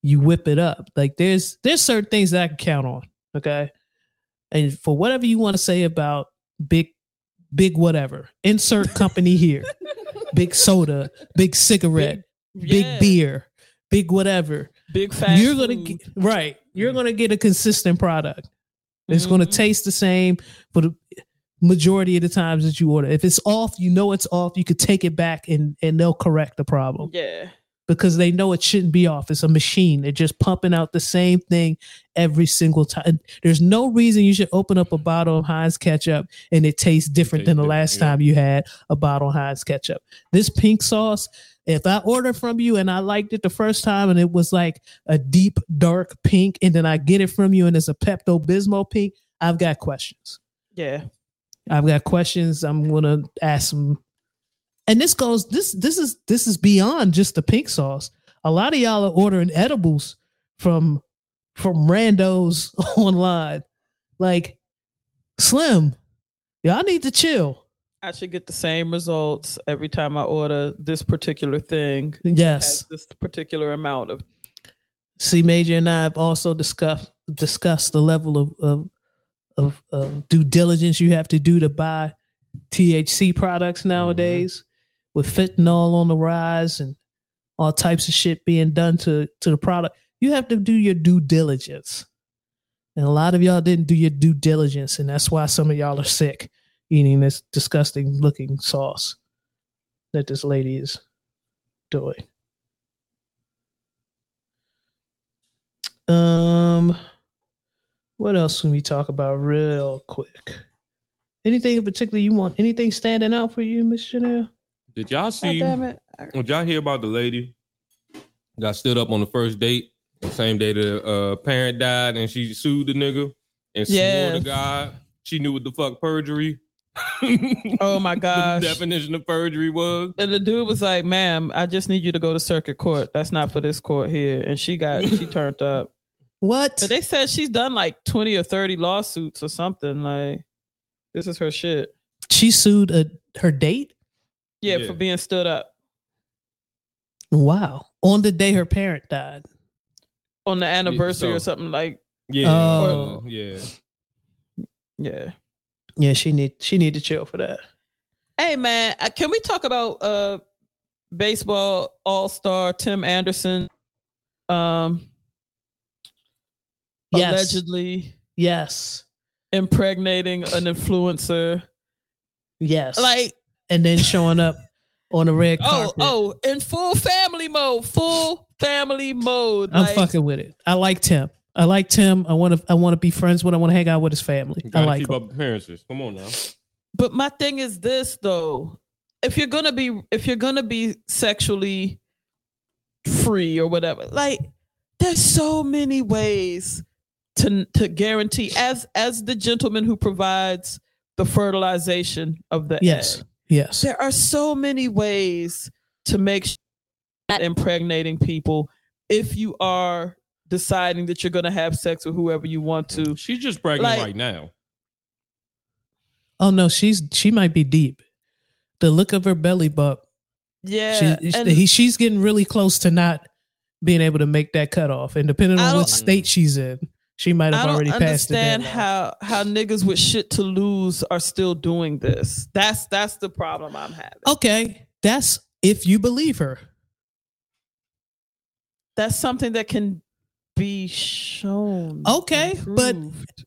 you whip it up. Like there's there's certain things that I can count on. Okay. And for whatever you want to say about big, big whatever, insert company here, big soda, big cigarette, big Yeah. beer, big whatever. Big fast. you're gonna food. get, right. You're gonna get a consistent product. It's gonna Mhm. taste the same for the majority of the times that you order. If it's off, you know it's off. You could take it back and and they'll correct the problem Yeah. Because they know it shouldn't be off. It's a machine. They're just pumping out the same thing every single time. There's no reason you should open up a bottle of Heinz ketchup and it tastes different Tastes than the last yeah. time you had a bottle of Heinz ketchup. This pink sauce, if I order from you and I liked it the first time and it was like a deep dark pink, and then I get it from you and it's a Pepto Bismol pink, I've got questions. Yeah. I've got questions. I'm gonna ask them. And this goes this this is this is beyond just the pink sauce. A lot of y'all are ordering edibles from from randos online. Like Slim, y'all need to chill. I should get the same results every time I order this particular thing. Yes. This particular amount of C Major and I have also discussed discussed the level of, of of of due diligence you have to do to buy THC products mm-hmm. nowadays, with fentanyl on the rise and all types of shit being done to to the product. You have to do your due diligence, and a lot of y'all didn't do your due diligence, and that's why some of y'all are sick eating this disgusting looking sauce that this lady is doing. Um, what else can we talk about real quick? Anything in particular you want? Anything standing out for you, Miss Chanel? Did y'all see? damn it. Did y'all hear about the lady got stood up on the first date, the same day the uh, parent died, and she sued the nigga and swore to God she knew what the fuck perjury. Oh my the gosh. definition of perjury was. And the dude was like, "Ma'am, I just need you to go to circuit court. That's not for this court here." And she got she turned up. What? But they said she's done like twenty or thirty lawsuits or something. Like this is her shit. She sued a, her date? Yeah, Yeah. for being stood up Wow. On the day her parent died. on the anniversary so- or something. Like Yeah, Oh. uh, yeah. yeah. Yeah, she need she need to chill for that. Hey man, uh, can we talk about uh baseball all star Tim Anderson? Um, Yes. allegedly Yes. impregnating an influencer. Yes. Like and then showing up on a red oh carpet. oh oh, in full family mode, full family mode. I'm like, fucking with it. I like Tim. I like Tim. I want to. I want to be friends with. I want to hang out with his family. I Gotta like keep him. up appearances. Come on now. But my thing is this though. If you're gonna be if you're gonna be sexually free or whatever, like there's so many ways to to guarantee as as the gentleman who provides the fertilization of the Yes. egg. Yes. There are so many ways to make sure you're impregnating people if you are deciding that you're gonna have sex with whoever you want to. She's just pregnant Like- right now. Oh no, she's she might be deep. The look of her belly bump. Yeah. she, and- he, she's getting really close to not being able to make that cutoff. And depending on what state she's in, she might I have don't already passed the understand how how niggas with shit to lose are still doing this. That's that's the problem I'm having. Okay, that's if you believe her. That's something that can be shown. Okay, but.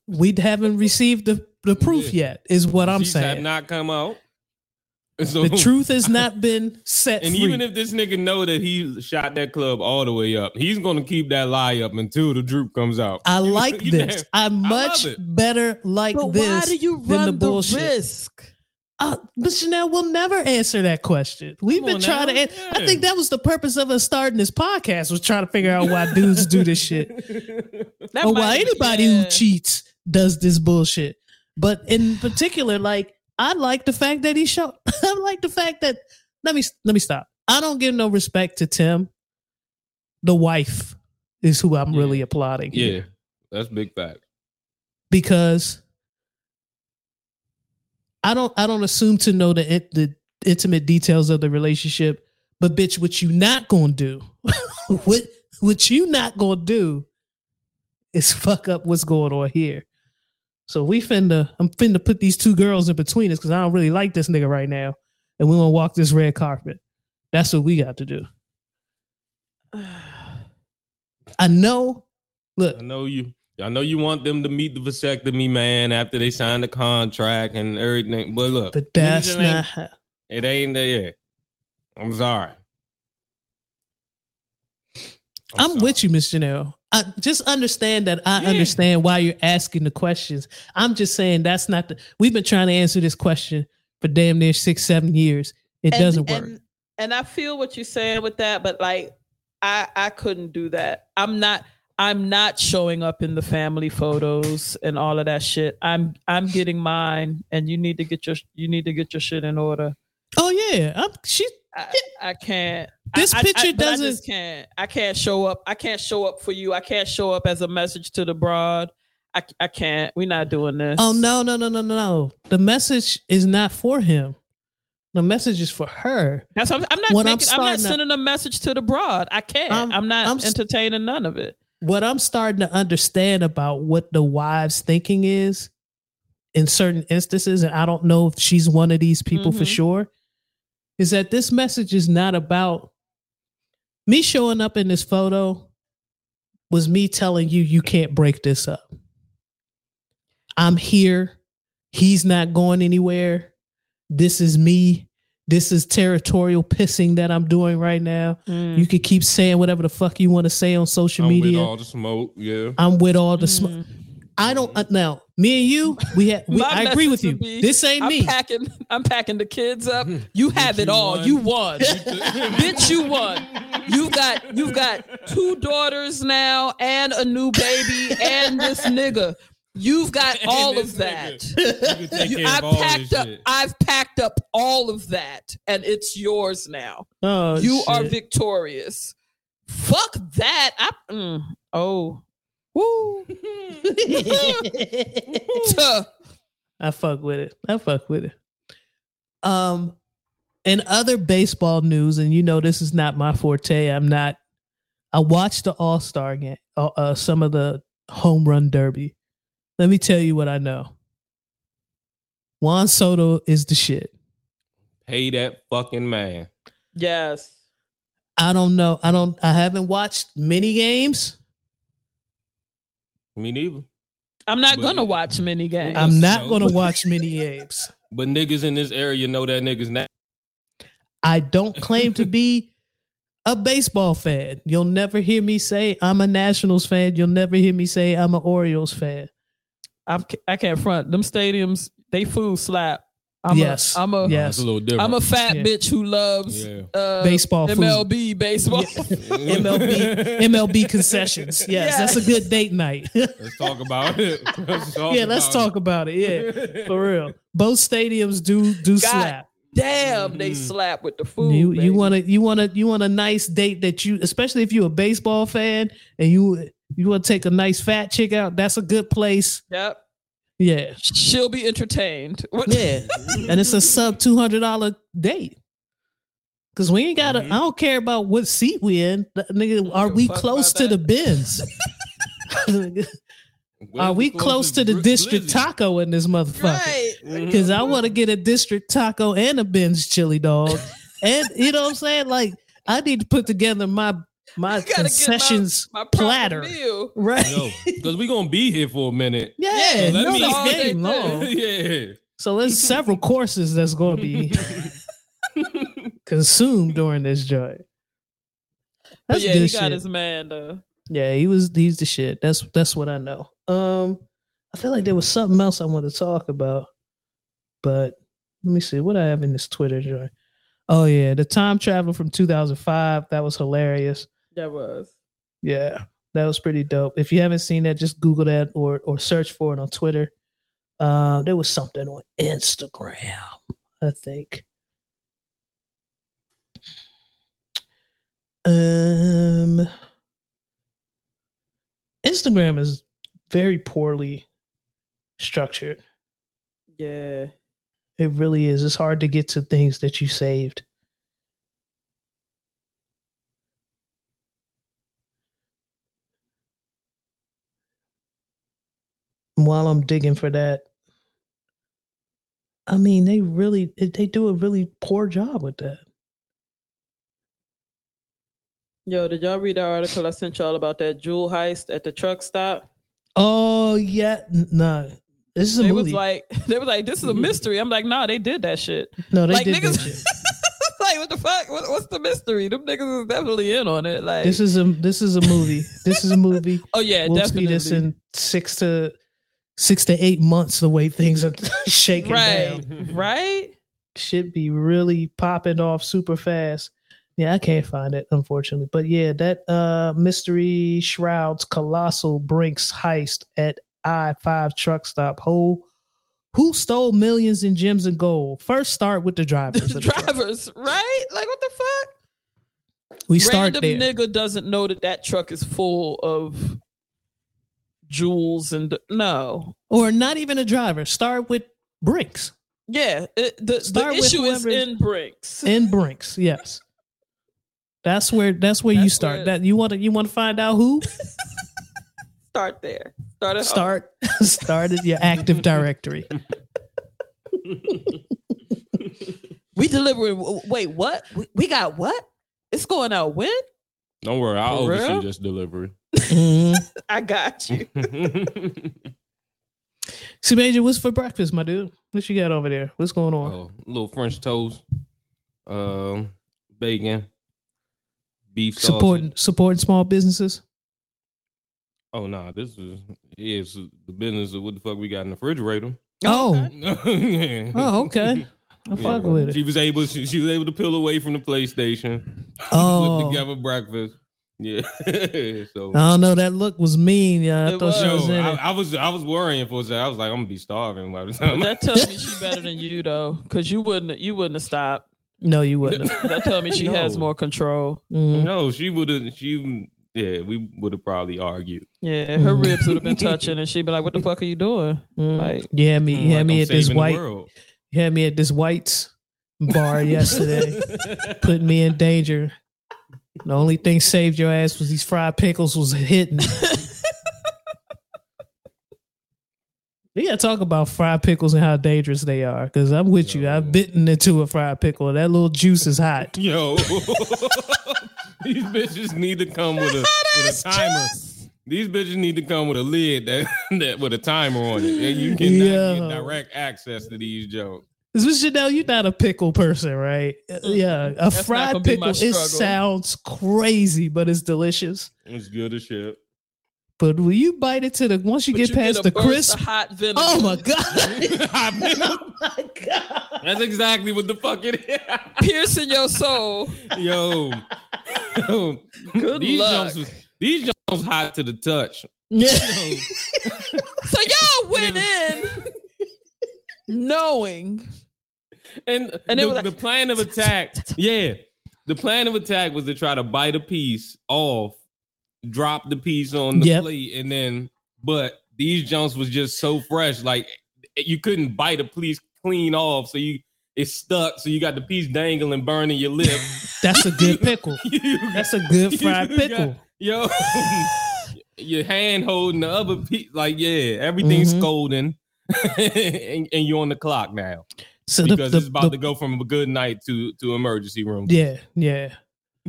We haven't received the, the proof Yeah. yet, is what I'm She's have saying. not come out. So, the truth has not been set And free. even if this nigga know that he shot that club all the way up, he's gonna keep that lie up until the truth comes out. I You- like you this. damn- I much love it. better like but this why do you than run the the, bullshit. risk? Uh, but Chanel will never answer that question. We've Come been trying now. to. an- I think that was the purpose of us starting this podcast was trying to figure out why dudes do this shit, That or might why be- anybody yeah. who cheats does this bullshit. But in particular, like I like the fact that he showed. I like the fact that let me let me stop. I don't give no respect to Tim. The wife is who I'm Yeah. really applauding. here. yeah, that's big fact. because I don't I don't assume to know the the intimate details of the relationship, but bitch, what you not gonna do, what what you not gonna do, is fuck up what's going on here. So we finna I'm finna put these two girls in between us because I don't really like this nigga right now, and we gonna walk this red carpet. That's what we got to do. I know. Look, I know you. I know you want them to meet the vasectomy man after they sign the contract and everything. But look, but that's it ain't- not. It ain't there. I'm sorry. I'm, sorry. with you, Miss Chanel. I just understand that I Yeah. understand why you're asking the questions. I'm just saying that's not the. We've been trying to answer this question for damn near six, seven years. It And- doesn't work. And, and I feel what you're saying with that, but like I I couldn't do that. I'm not I'm not showing up in the family photos and all of that shit. I'm I'm getting mine and you need to get your you need to get your shit in order. oh yeah, I'm, she I, I can't. This I- I- picture I, I doesn't- just can't. I can't show up. I can't show up for you. I can't show up as a message to the broad. I, I can't. We're not doing this. Oh no, no, no, no, no, no. The message is not for him. The message is for her. That's what I'm, I'm not. What I'm I'm, not starting to- sending a message to the broad. I can't. I'm- I'm, not I'm entertaining none of it. What I'm starting to understand about what the wives thinking is in certain instances, and I don't know if she's one of these people for Mhm. sure, is that this message is not about me showing up in this photo was me telling you you can't break this up. I'm here. He's not going anywhere. This is me. This is territorial pissing that I'm doing right now. Mm. You can keep saying whatever the fuck you want to say on social media. I'm media. with all the smoke. Yeah. I'm with all the smoke. I don't uh, now. Me and you, we have. We, I agree with you. be, this ain't I'm me. packing. I'm packing the kids up. You have it you all. won. You won, bitch. You won. You got. You got two daughters now, and a new baby, and this nigga. You've got And all of that. You You- I've all packed up. shit. I've packed up all of that, and it's yours now. oh, you are victorious. Fuck that. I, mm, oh, woo. I fuck with it. I fuck with it. Um, in other baseball news, and you know this is not my forte. I'm not. I watched the All Star game, uh, uh, some of the home run derby. Let me tell you what I know. Juan Soto is the shit. Pay that fucking man. Yes. I don't know. I don't. I haven't watched many games. Me neither. I'm not But- gonna watch many games. I'm not going to watch many games. But niggas in this area know that niggas not. I don't claim to be a baseball fan. You'll never hear me say I'm a Nationals fan. You'll never hear me say I'm an Orioles fan. I'm, I can't front them stadiums. They food slap. I'm Yes. A, I'm a. Yes. It's a little different. I'm a fat Yeah. bitch who loves Yeah. uh, Baseball food. MLB baseball. MLB MLB concessions. Yes, that's a good date night. Let's talk about it. Let's talk yeah, let's about talk about it. Yeah, for real. Both stadiums do do slap. Damn, they Mhm. slap with the food. You baby. you want to you want to you want a nice date that you especially if you're a baseball fan and you you want to take a nice fat chick out. That's a good place. Yep. Yeah. She'll be entertained. Yeah, and it's a sub two hundred dollar date. Cause we ain't got to. Mhm. I don't care about what seat we in. Nigga, are we close to the bins? are we close to the district taco in this motherfucker? Because I want to get a district taco and a Ben's chili dog, and you know what I'm saying. Like I need to put together my my You gotta get my- concessions My platter, meal. right? Because we're gonna be here for a minute. Yeah, Yeah, no, let me- all day game long. yeah. So there's several courses that's going to be consumed during this joint. But That's yeah, good he shit. got his man though. yeah, he was he's the shit. That's that's what I know. Um, I feel like there was something else I wanted to talk about, but let me see what I have in this Twitter joint. Oh yeah, the time travel from 2005. That was hilarious. That was. Yeah, that was pretty dope. If you haven't seen that, just Google that or or search for it on Twitter. Uh, there was something on Instagram, I think. Um, Instagram is very poorly structured. Yeah. It really is. It's hard to get to things that you saved. While I'm digging for that, I mean, they really they do a really poor job with that. Yo, did y'all read the article I sent y'all about that jewel heist at the truck stop? Oh yeah, n- no, this is a They movie. was like, they was like, this is a mystery. I'm like, nah, they did that shit. no, they like did niggas, that shit. like what the fuck? What, what's the mystery? Them niggas is definitely in on it. Like, This is a this is a movie. This is a movie. oh yeah, we'll definitely. see this in six to six to eight months. The way things are shaking right, down right. should be really popping off super fast. Yeah, I can't find it unfortunately, but yeah, that uh mystery shrouds colossal Brinks heist at I five truck stop. Who who stole millions in gems and gold? First, start with the drivers. The the truck. drivers, right? Like what the fuck? We start Random there. nigga doesn't know that that truck is full of jewels and no. or not even a driver. Start with Brinks. Yeah, it, the, the Start with issue is in Brinks. In Brinks, yes. That's where that's where you start. where- That you want to you want to find out who Start there. Start at home. start started your active directory. We delivering. Wait, what? We, we got what? It's going out when? Don't worry, I'll For oversee real? this delivery. I got you. See, Major, what's for breakfast, my dude? What you got over there? What's going on? oh, little French toast, um, bacon, beef sausage. supporting supporting small businesses. Oh no, this is yeah, it's the business of what the fuck we got in the refrigerator. Oh, yeah. oh, okay. I fuck with it. She was able. She, she was able to peel away from the PlayStation. Oh. put together breakfast. Yeah. so. I don't know. That look was mean. Yeah, I It thought she was. was in I, it. I was I was worrying for a second. I was like, I'm gonna be starving by the time. That tells me she better than you though, because you wouldn't you wouldn't have stopped. No, you wouldn't. That tells me she has more control. Mhm. no, she would have. She yeah, we would have probably argued. Yeah, her Mhm. ribs would have been touching, and she'd be like, "What the fuck are you doing?" Mhm. Like, You had me. You had Like, me I'm at this white. world. You had me at this whites bar yesterday, putting me in danger. The only thing saved your ass was these fried pickles was hitting. We gotta talk about fried pickles and how dangerous they are. Cause I'm with you. I've bitten into a fried pickle. That little juice is hot. Yo, these bitches need to come with a with a timer. These bitches need to come with a lid that, that with a timer on it, and you cannot get direct access to these jokes. This is Chanel, you're not a pickle person, right? Yeah, a That's fried pickle. It sounds crazy, but it's delicious. It's good as shit. But will you bite it to the once you but get you past get a the burst crisp, of hot vinegar. oh my god, oh my god. That's exactly what the fuck it is. piercing your soul. Yo, yo, Good these luck. jumps was these jumps hot to the touch. Yeah. So y'all went in knowing. And, And it the, like- the plan of attack, yeah, the plan of attack was to try to bite a piece off, drop the piece on the Yep. plate, and then. But these jumps was just so fresh, like you couldn't bite a piece clean off, so you it's stuck. So you got the piece dangling, burning your lip. That's a good pickle. You That's a good fried you got- pickle. yo, your hand holding the other piece, like yeah, everything's Mhm. scolding, and, and you're on the clock now So the, because the, it's about the- to go from a good night to to emergency room. yeah, yeah.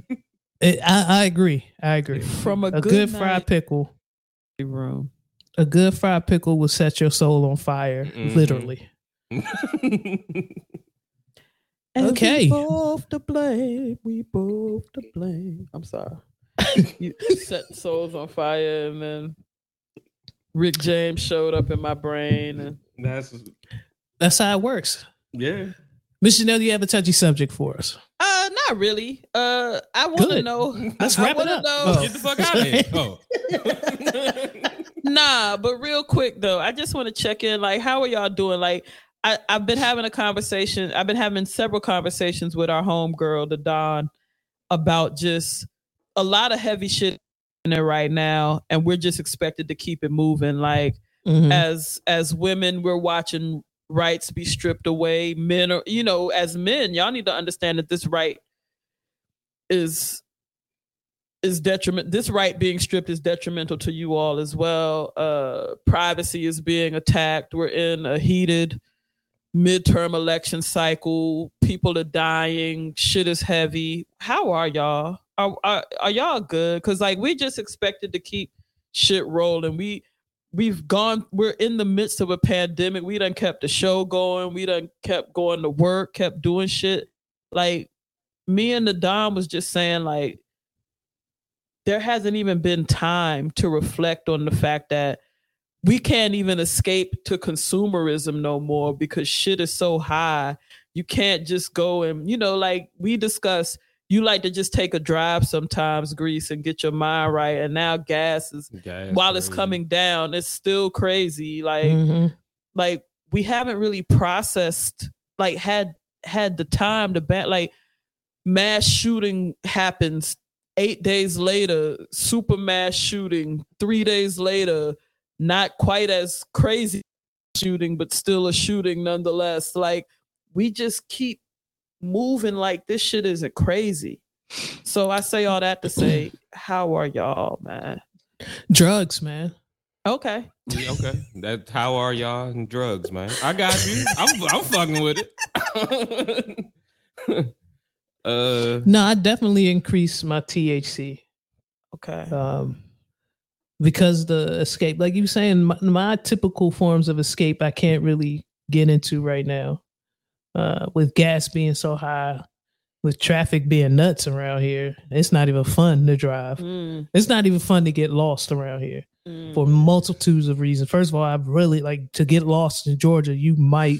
It- I, I agree. I agree. From a, A good, fried pickle, room. a good fried pickle will set your soul on fire, Mhm. literally. And Okay. We both to blame. We both to blame. I'm sorry. you set souls on fire, and then Rick James showed up in my brain, and That's That's how it works. Yeah. Miss Chanel, you have a touchy subject for us. uh, not really. Uh, I want to know. Let's I, wrap I it wanna up. Know, Oh. Get the fuck out of here. Oh. Nah, but real quick though, I just want to check in. Like, how are y'all doing? Like, I, I've been having a conversation. I've been having several conversations with our homegirl, the Don, about just a lot of heavy shit in there right now, and we're just expected to keep it moving. Like, Mhm. as as women, we're watching rights be stripped away. Men are, you know, as men, y'all need to understand that this right is is detriment this right being stripped is detrimental to you all as well. Uh privacy is being attacked. We're in a heated midterm election cycle. People are dying. Shit is heavy. How are y'all? Are, are, are y'all good? Because like we just expected to keep shit rolling. We we've gone we're in the midst of a pandemic. We done kept the show going. We done kept going to work kept doing shit. Like me and the Dom was just saying like there hasn't even been time to reflect on the fact that we can't even escape to consumerism no more because shit is so high. You can't just go and, you know, like we discussed, you like to just take a drive sometimes, Greece, and get your mind right. And now gas is, while it's coming down, it's still crazy. Like, Mhm. like we haven't really processed like had had the time to ban like mass shooting happens eight days later, super mass shooting, three days later, not quite as crazy shooting, but still a shooting nonetheless. Like we just keep moving like this shit isn't crazy. So I say all that to say, how are y'all, man? Drugs, man. Okay. Yeah, okay. That's how are y'all and drugs, man. I got you. I'm I'm fucking with it. uh No, I definitely increased my THC. Okay. um, because the escape, like you were saying, my, my typical forms of escape, I can't really get into right now. Uh, with gas being so high, with traffic being nuts around here, it's not even fun to drive. Mm, It's not even fun to get lost around here mm. for multitudes of reasons. First of all, I really like to get lost in Georgia. You might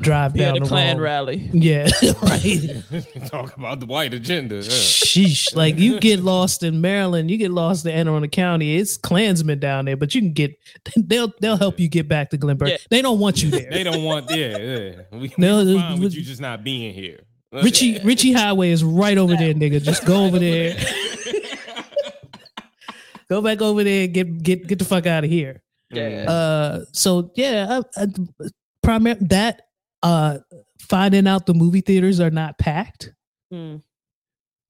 drive yeah, down the the Klan wrong- rally. Yeah, right. talk about the white agenda. yeah. Sheesh. Like you get lost in Maryland, you get lost in Anne Arundel County. It's Klansmen down there, but you can get they'll they'll help you get back to Glen Burnie. Yeah. They don't want you there. They don't want yeah, yeah. We, No, we the- fine with with- you just not being here. Ritchie Ritchie Highway is right over there, nigga. Just go over there. Go back over there and get get get the fuck out of here. Yeah. Uh so yeah, I, I, primary that uh finding out the movie theaters are not packed. Mm.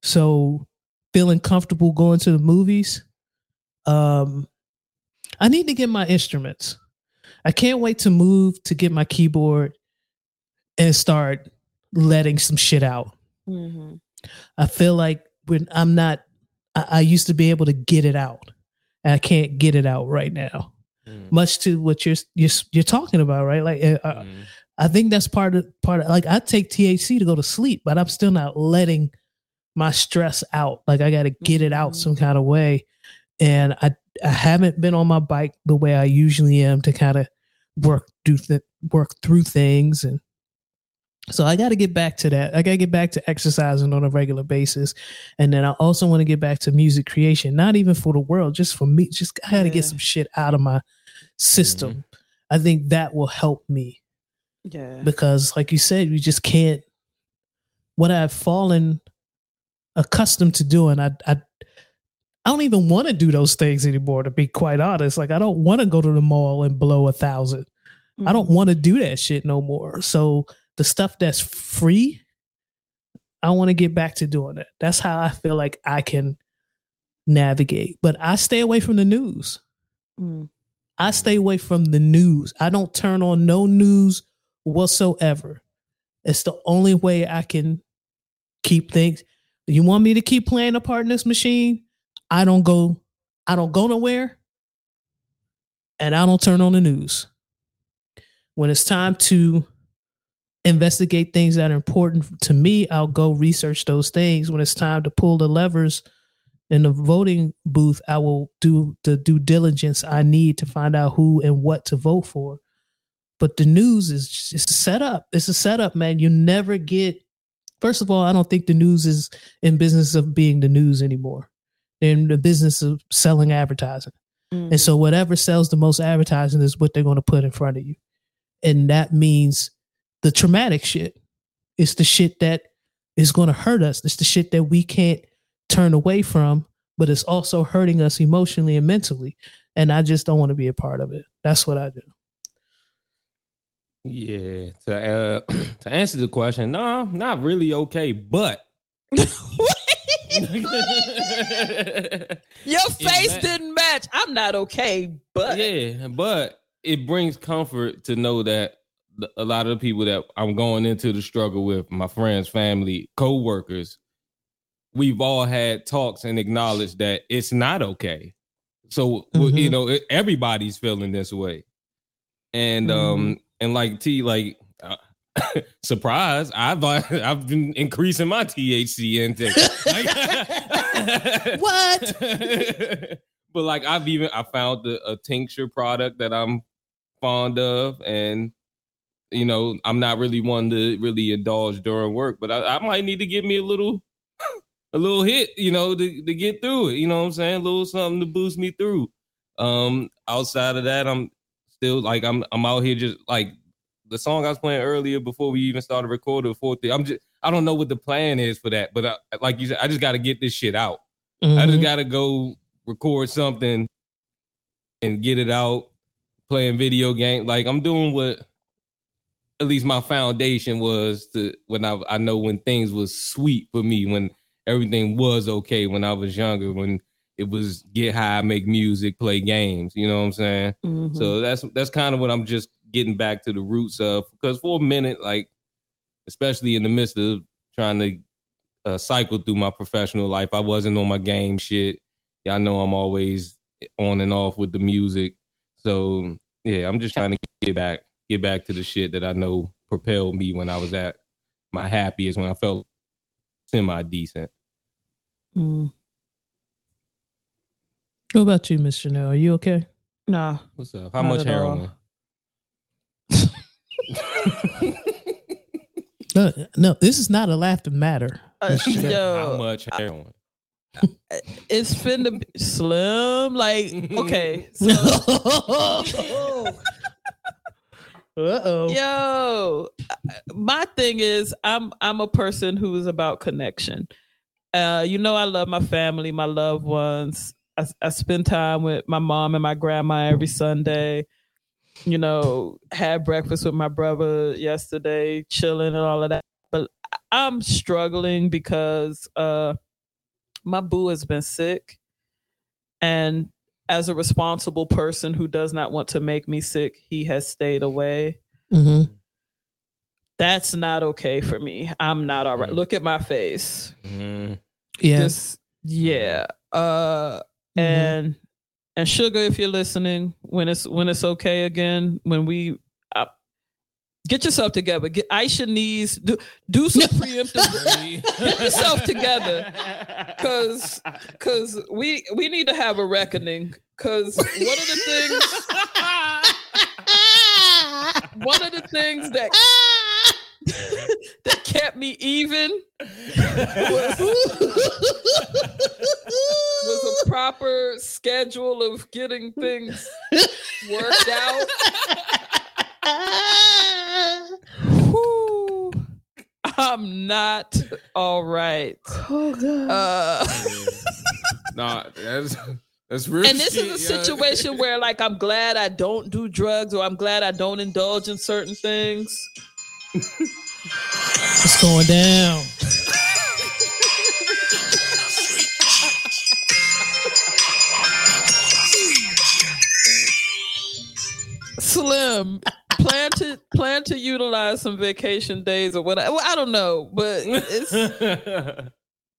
so feeling comfortable going to the movies um i need to get my instruments i can't wait to move to get my keyboard and start letting some shit out Mhm. i feel like when i'm not i, I used to be able to get it out and i can't get it out right now Mm. much to what you're you're, you're talking about right like uh, uh, Mm. I think that's part of part of like I take THC to go to sleep, but I'm still not letting my stress out. Like I got to get it out mm-hmm. some kind of way, and I I haven't been on my bike the way I usually am to kind of work do th- work through things, and so I got to get back to that. I got to get back to exercising on a regular basis, and then I also want to get back to music creation. Not even for the world, just for me. Just I got to Yeah. get some shit out of my system. Mm-hmm. I think that will help me Yeah. because like you said you just can't what i've fallen accustomed to doing i i, I don't even want to do those things anymore to be quite honest. Like i don't want to go to the mall and blow a thousand. I don't want to do that shit no more. So the stuff that's free i want to get back to doing it. That's how i feel like i can navigate. But i stay away from the news. Mm. I stay away from the news. I don't turn on no news whatsoever. It's the only way I can keep things. You want me to keep playing a part in this machine? I don't go I don't go nowhere. And I don't turn on the news. When it's time to investigate things that are important to me, I'll go research those things. When it's time to pull the levers in the voting booth, I will do the due diligence I need to find out who and what to vote for. But the news is just a setup. It's a setup, man. You never get. First of all, I don't think the news is in business of being the news anymore. They're in the business of selling advertising, Mm. and so whatever sells the most advertising is what they're going to put in front of you, and that means the traumatic shit. It's the shit that is going to hurt us. It's the shit that we can't turn away from, but it's also hurting us emotionally and mentally. And I just don't want to be a part of it. That's what I do. Yeah. To uh, to answer the question, no, not really okay, but Your face that- didn't match. I'm not okay, but yeah, but it brings comfort to know that a lot of the people that I'm going into the struggle with, my friends, family, co-workers, we've all had talks and acknowledged that it's not okay. So well, you know, everybody's feeling this way, and um, and like T, like. Uh, surprise! I've I've been increasing my THC intake. Like- What? but like I've even I found the, a tincture product that I'm fond of, and you know I'm not really one to really indulge during work, but I, I might need to give me a little a little hit, you know, to, to get through it. You know what I'm saying? A little something to boost me through. Um, outside of that, I'm still like I'm I'm out here just like the song I was playing earlier before we even started recording. Fourth, I'm just I don't know what the plan is for that. But I, like you said, I just got to get this shit out. I Mhm. just got to go record something and get it out. Playing video game, like I'm doing what at least my foundation was to when I I know when things was sweet for me when everything was okay when I was younger when it was get high, make music, play games. You know what I'm saying? Mhm. So that's that's kind of what I'm just getting back to the roots of because for a minute, like especially in the midst of trying to uh, cycle through my professional life, I wasn't on my game shit. Y'all know I'm always on and off with the music. So yeah, I'm just trying to get back, get back to the shit that I know propelled me when I was at my happiest, when I felt semi decent. Mm. What about you, Miss Chanel? Are you okay? Nah. What's up? How Not much at heroin? No, no, this is not a laughter matter. Uh, How yo, much heroin? it's finna be slim. Like, okay. So, Uh oh. yo, my thing is, I'm I'm a person who is about connection. Uh, you know, I love my family, my loved ones. I, I spend time with my mom and my grandma every Sunday. You know, had breakfast with my brother yesterday, chilling and all of that. But I- I'm struggling because uh, my boo has been sick, and as a responsible person who does not want to make me sick, he has stayed away. hmm That's not okay for me. I'm not all right. Mm. Look at my face. Mhm. Yeah. Just yeah. Uh. And and sugar if you're listening when it's when it's okay again when we uh, get yourself together. Get ice your knees. Do, do some preemptive get yourself together. Because because we we need to have a reckoning. Because one of the things one of the things that that kept me even was, was a proper schedule of getting things worked out. Whew. I'm not all right. oh god. Uh, nah, that's that's real. and this shit, is a yo. situation where, like, I'm glad I don't do drugs or I'm glad I don't indulge in certain things. It's going down. Slim, plan to plan to utilize some vacation days or whatever. Well, I don't know, but it's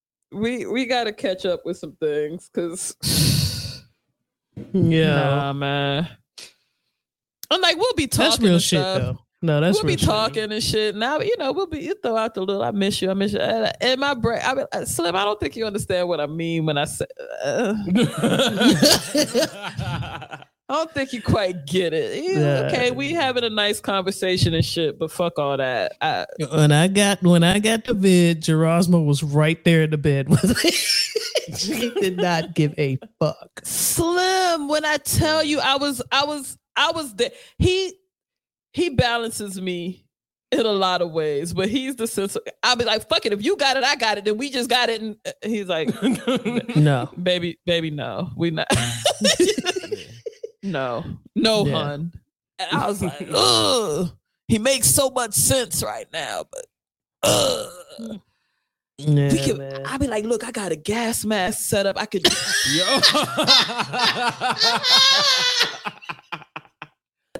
we we got to catch up with some things because Yeah. nah, man. I'm like, we'll be talking. that's real shit stuff. though. No, that's we'll be shit. talking and shit. Now, you know, we'll be you throw out the little I miss you, I miss you. And, and my brain, I mean, uh, Slim, I don't think you understand what I mean when I say. Uh, I don't think you quite get it. Yeah, Yeah. Okay, we having a nice conversation and shit, but fuck all that. I, When I got when I got the vid, Gerasmo was right there in the bed with me. he did not give a fuck. Slim, when I tell you, I was, I was, I was there. He, he balances me in a lot of ways, but he's the sense. Of, I'll be like, fuck it. If you got it, I got it. Then we just got it. And uh, he's like, No. baby, baby, no, we not. no, no, Yeah. hun. And I was like, ugh. He makes so much sense right now, but ugh. Yeah, We can, man. I'll be like, look, I got a gas mask set up. I could.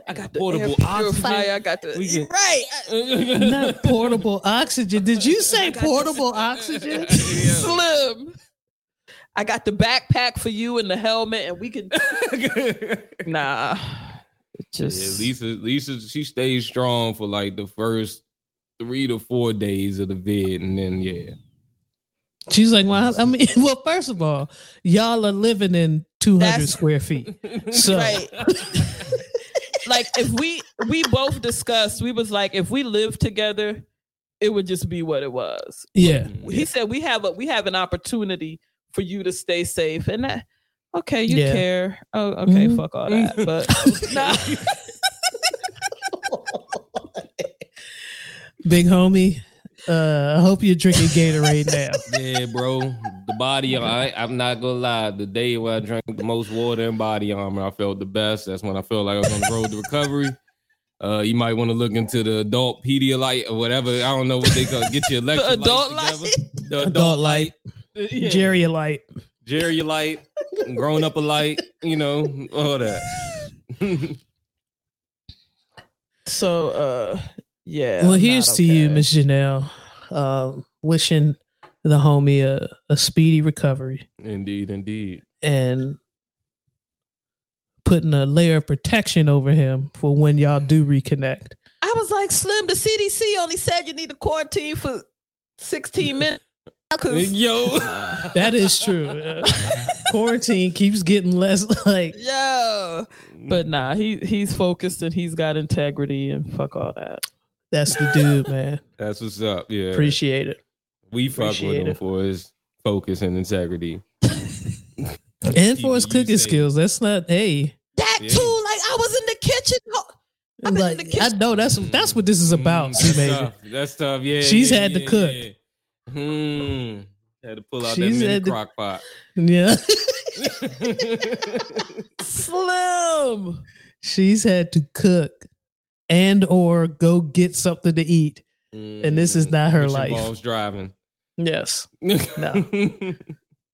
I got the Portable oxygen. I got the We can- right. Not portable oxygen. Did you say portable oxygen? Slim. I got the backpack for you and the helmet, and we can. Nah, it Yeah, just Lisa, Lisa, she stays strong for like the first three to four days of the vid, and then yeah, She's like, well, I mean, well, first of all, y'all are living in 200 That's- square feet. So, right. Like if we we both discussed, we was like, if we lived together, it would just be what it was. yeah. He said we have a we have an opportunity for you to stay safe, and that okay, you Yeah. care. Oh, okay, Mhm. fuck all that. But nah. Big homie, Uh, I hope you're drinking Gatorade now. Yeah, bro. The body, I, I'm not gonna lie. The day where I drank the most water and body armor, I felt the best. That's when I felt like I was on the road to recovery. Uh, you might want to look into the adult Pedialyte or whatever. I don't know what they call. Get your electrolytes adult together. light? The Adult light, Yeah. Jerry light. Jerry light, grown up a light, you know, all that. So uh yeah. Well, I'm here's not to you, okay. Miss Chanel. Um, wishing the homie a, a speedy recovery indeed, indeed. and putting a layer of protection over him for when y'all do reconnect. I was like, Slim, the CDC only said you need to quarantine for 16 minutes. Yo, That is true. Uh, quarantine keeps getting less like Yo. But nah, he he's focused and he's got integrity and fuck all that. That's the dude, man. that's what's up. Yeah, Appreciate it. we fuck with him it. for his focus and integrity. And for his cooking say- skills. That's not hey. That Yeah. too, like I was in the kitchen. ho- I've been in Like the I kitchen. know that's that's what this is about, Mm, C that's Major. tough. That's tough. Yeah, She's yeah, had to yeah, cook. yeah. Hmm. Had to pull out She's that mini had to- crock pot. Yeah. Slim. She's had to cook and or go get something to eat. And this is not her mm, Which life. Involves driving. Yes. No,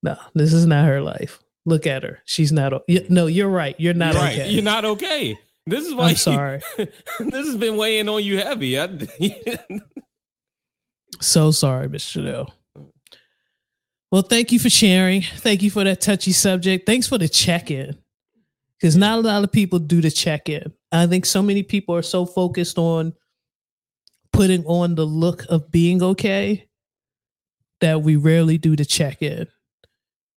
no, this is not her life. Look at her. She's not. o- y- mm. No, you're right. You're not right. okay. You're not okay. This is why I'm sorry. this has been weighing on you heavy. I, So sorry, Miss Chanel. Well, thank you for sharing. Thank you for that touchy subject. Thanks for the check in. Because not a lot of people do the check in. I think so many people are so focused on putting on the look of being okay that we rarely do the check in.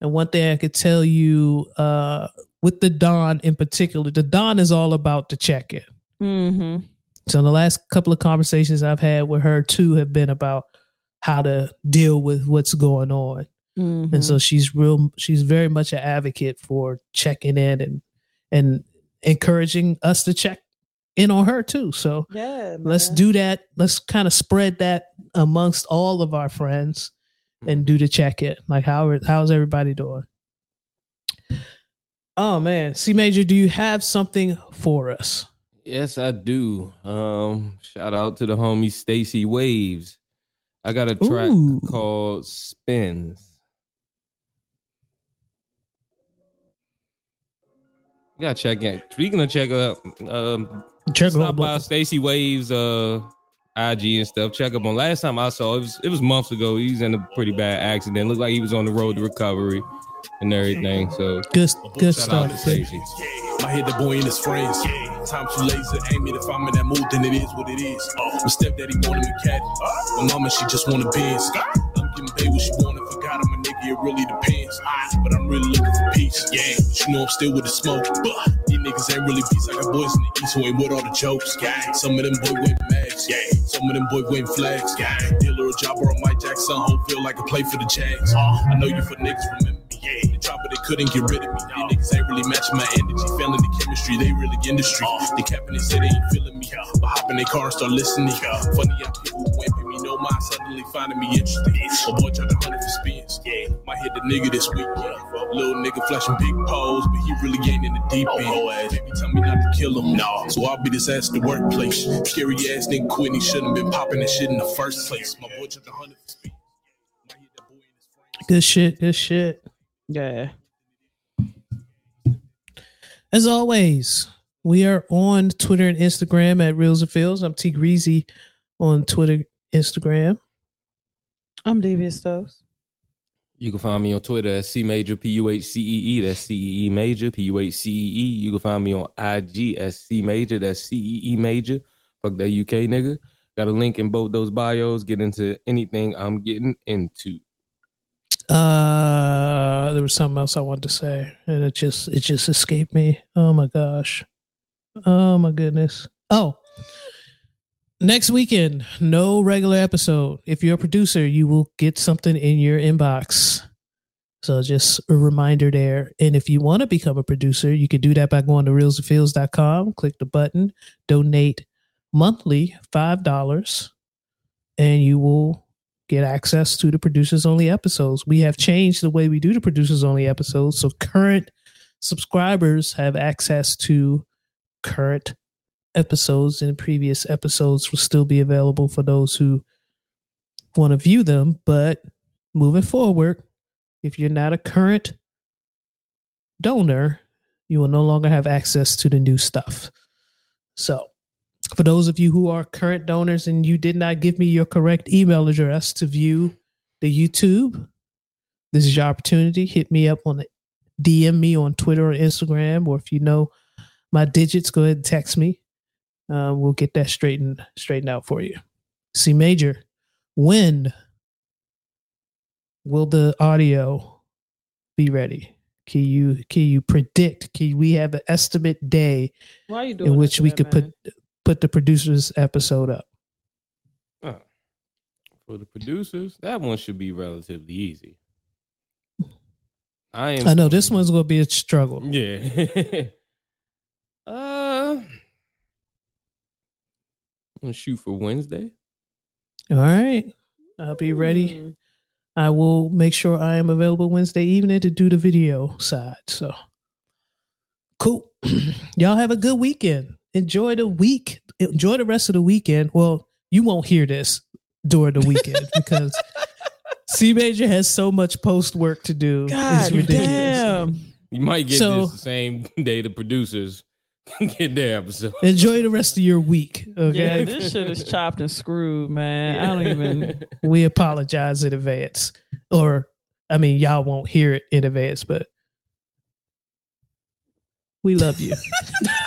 And one thing I could tell you uh, with the Don in particular, the Don is all about the check in. Mm-hmm. So the last couple of conversations I've had with her too have been about how to deal with what's going on. Mm-hmm. And so she's real she's very much an advocate for checking in and and encouraging us to check in on her too. So yeah, let's do that. Let's kind of spread that amongst all of our friends and do the check in. Like how how's everybody doing? Oh man, C Major, do you have something for us? yes, I do. Um, shout out to the homie Stacy Waves. I got a track Ooh. called Spins. You gotta check in. Speaking of check up, um, Check stop by Stacy Waves uh IG and stuff. Check up on last time I saw it was it was months ago. He was in a pretty bad accident. Looked like he was on the road to recovery and everything. So Good good shout out to stuff. Stacy. I hit the boy and his friends. Time too lazy, aim it. If I'm in that mood, then it is what it is. My stepdaddy wanted me cat. My mama, she just wanted biz. I'm getting paid what she wanted. Forgot I'm a nigga, it really depends. But I'm really looking for peace. Yeah, but you know I'm still with the smoke. But These niggas ain't really peace. I got boys in the east who ain't with all the jokes. Some of them boy waving mags. Some of them boy waving flags. Yeah, Dealer a job or a Mike Jackson home feel like I play for the Jags. Uh-huh. I know you for niggas remember me. They tried, but they couldn't get rid of me. These niggas ain't really matching my energy. Failing the chemistry, they really industry. Uh-huh. They capping, they say they ain't feeling me. But hop in their car and start listening. Funny how people who ain't pay me no mind suddenly finding me interesting. A boy tried to hunt it for spins. Might hit the nigga this week. Little nigga flashing big pose, but he really ain't in the deep oh, end. Baby, tell me not to kill him. No. So I'll be this ass at the workplace. Scary ass nigga quit, he shouldn't have been popping that shit in the first place. My boy tried to hunt it for spins. Might hit that boy in his friends. Good shit. Good shit. Yeah. As always, we are on Twitter and Instagram at Reels and Fields. I'm T Greasy on Twitter, Instagram. I'm Devious Stoves. You can find me on Twitter at C Major P U H C E E. That's C E E Major P U H C E E. You can find me on IG as C Major. That's C E E Major. Fuck that UK nigga. Got a link in both those bios. Get into anything I'm getting into. Uh, there was something else I wanted to say, and it just it just escaped me. Oh my gosh. Oh my goodness. Oh. Next weekend, no regular episode. If you're a producer, you will get something in your inbox. So just a reminder there. And if you want to become a producer, you can do that by going to reelsandfields.com, click the button, donate monthly $5, and you will get access to the producers only episodes. We have changed the way we do the producers only episodes. So current subscribers have access to current episodes and previous episodes will still be available for those who want to view them. But moving forward, if you're not a current donor, you will no longer have access to the new stuff. So, for those of you who are current donors and you did not give me your correct email address to view the YouTube, this is your opportunity. Hit me up on the DM me on Twitter or Instagram, or if you know my digits, go ahead and text me. Uh, we'll get that straightened straightened out for you. C major, when will the audio be ready? Can you can you predict? Can we have an estimate day Why are you doing in which we could that put put the producers episode up? Oh. For the producers, that one should be relatively easy. I am. I know this one's gonna be a struggle. Yeah. uh, I'm gonna shoot for Wednesday. All right. I'll be ready. Mm. I will make sure I am available Wednesday evening to do the video side. So cool. Y'all have a good weekend. Enjoy the week. Enjoy the rest of the weekend. Well, you won't hear this during the weekend because C Major has so much post work to do. God it's ridiculous. damn. You might get So- this the same day the producers get their episode. Enjoy the rest of your week. Okay. Yeah, this shit is chopped and screwed, man. I don't even. we apologize in advance. Or I mean, y'all won't hear it in advance, but we love you.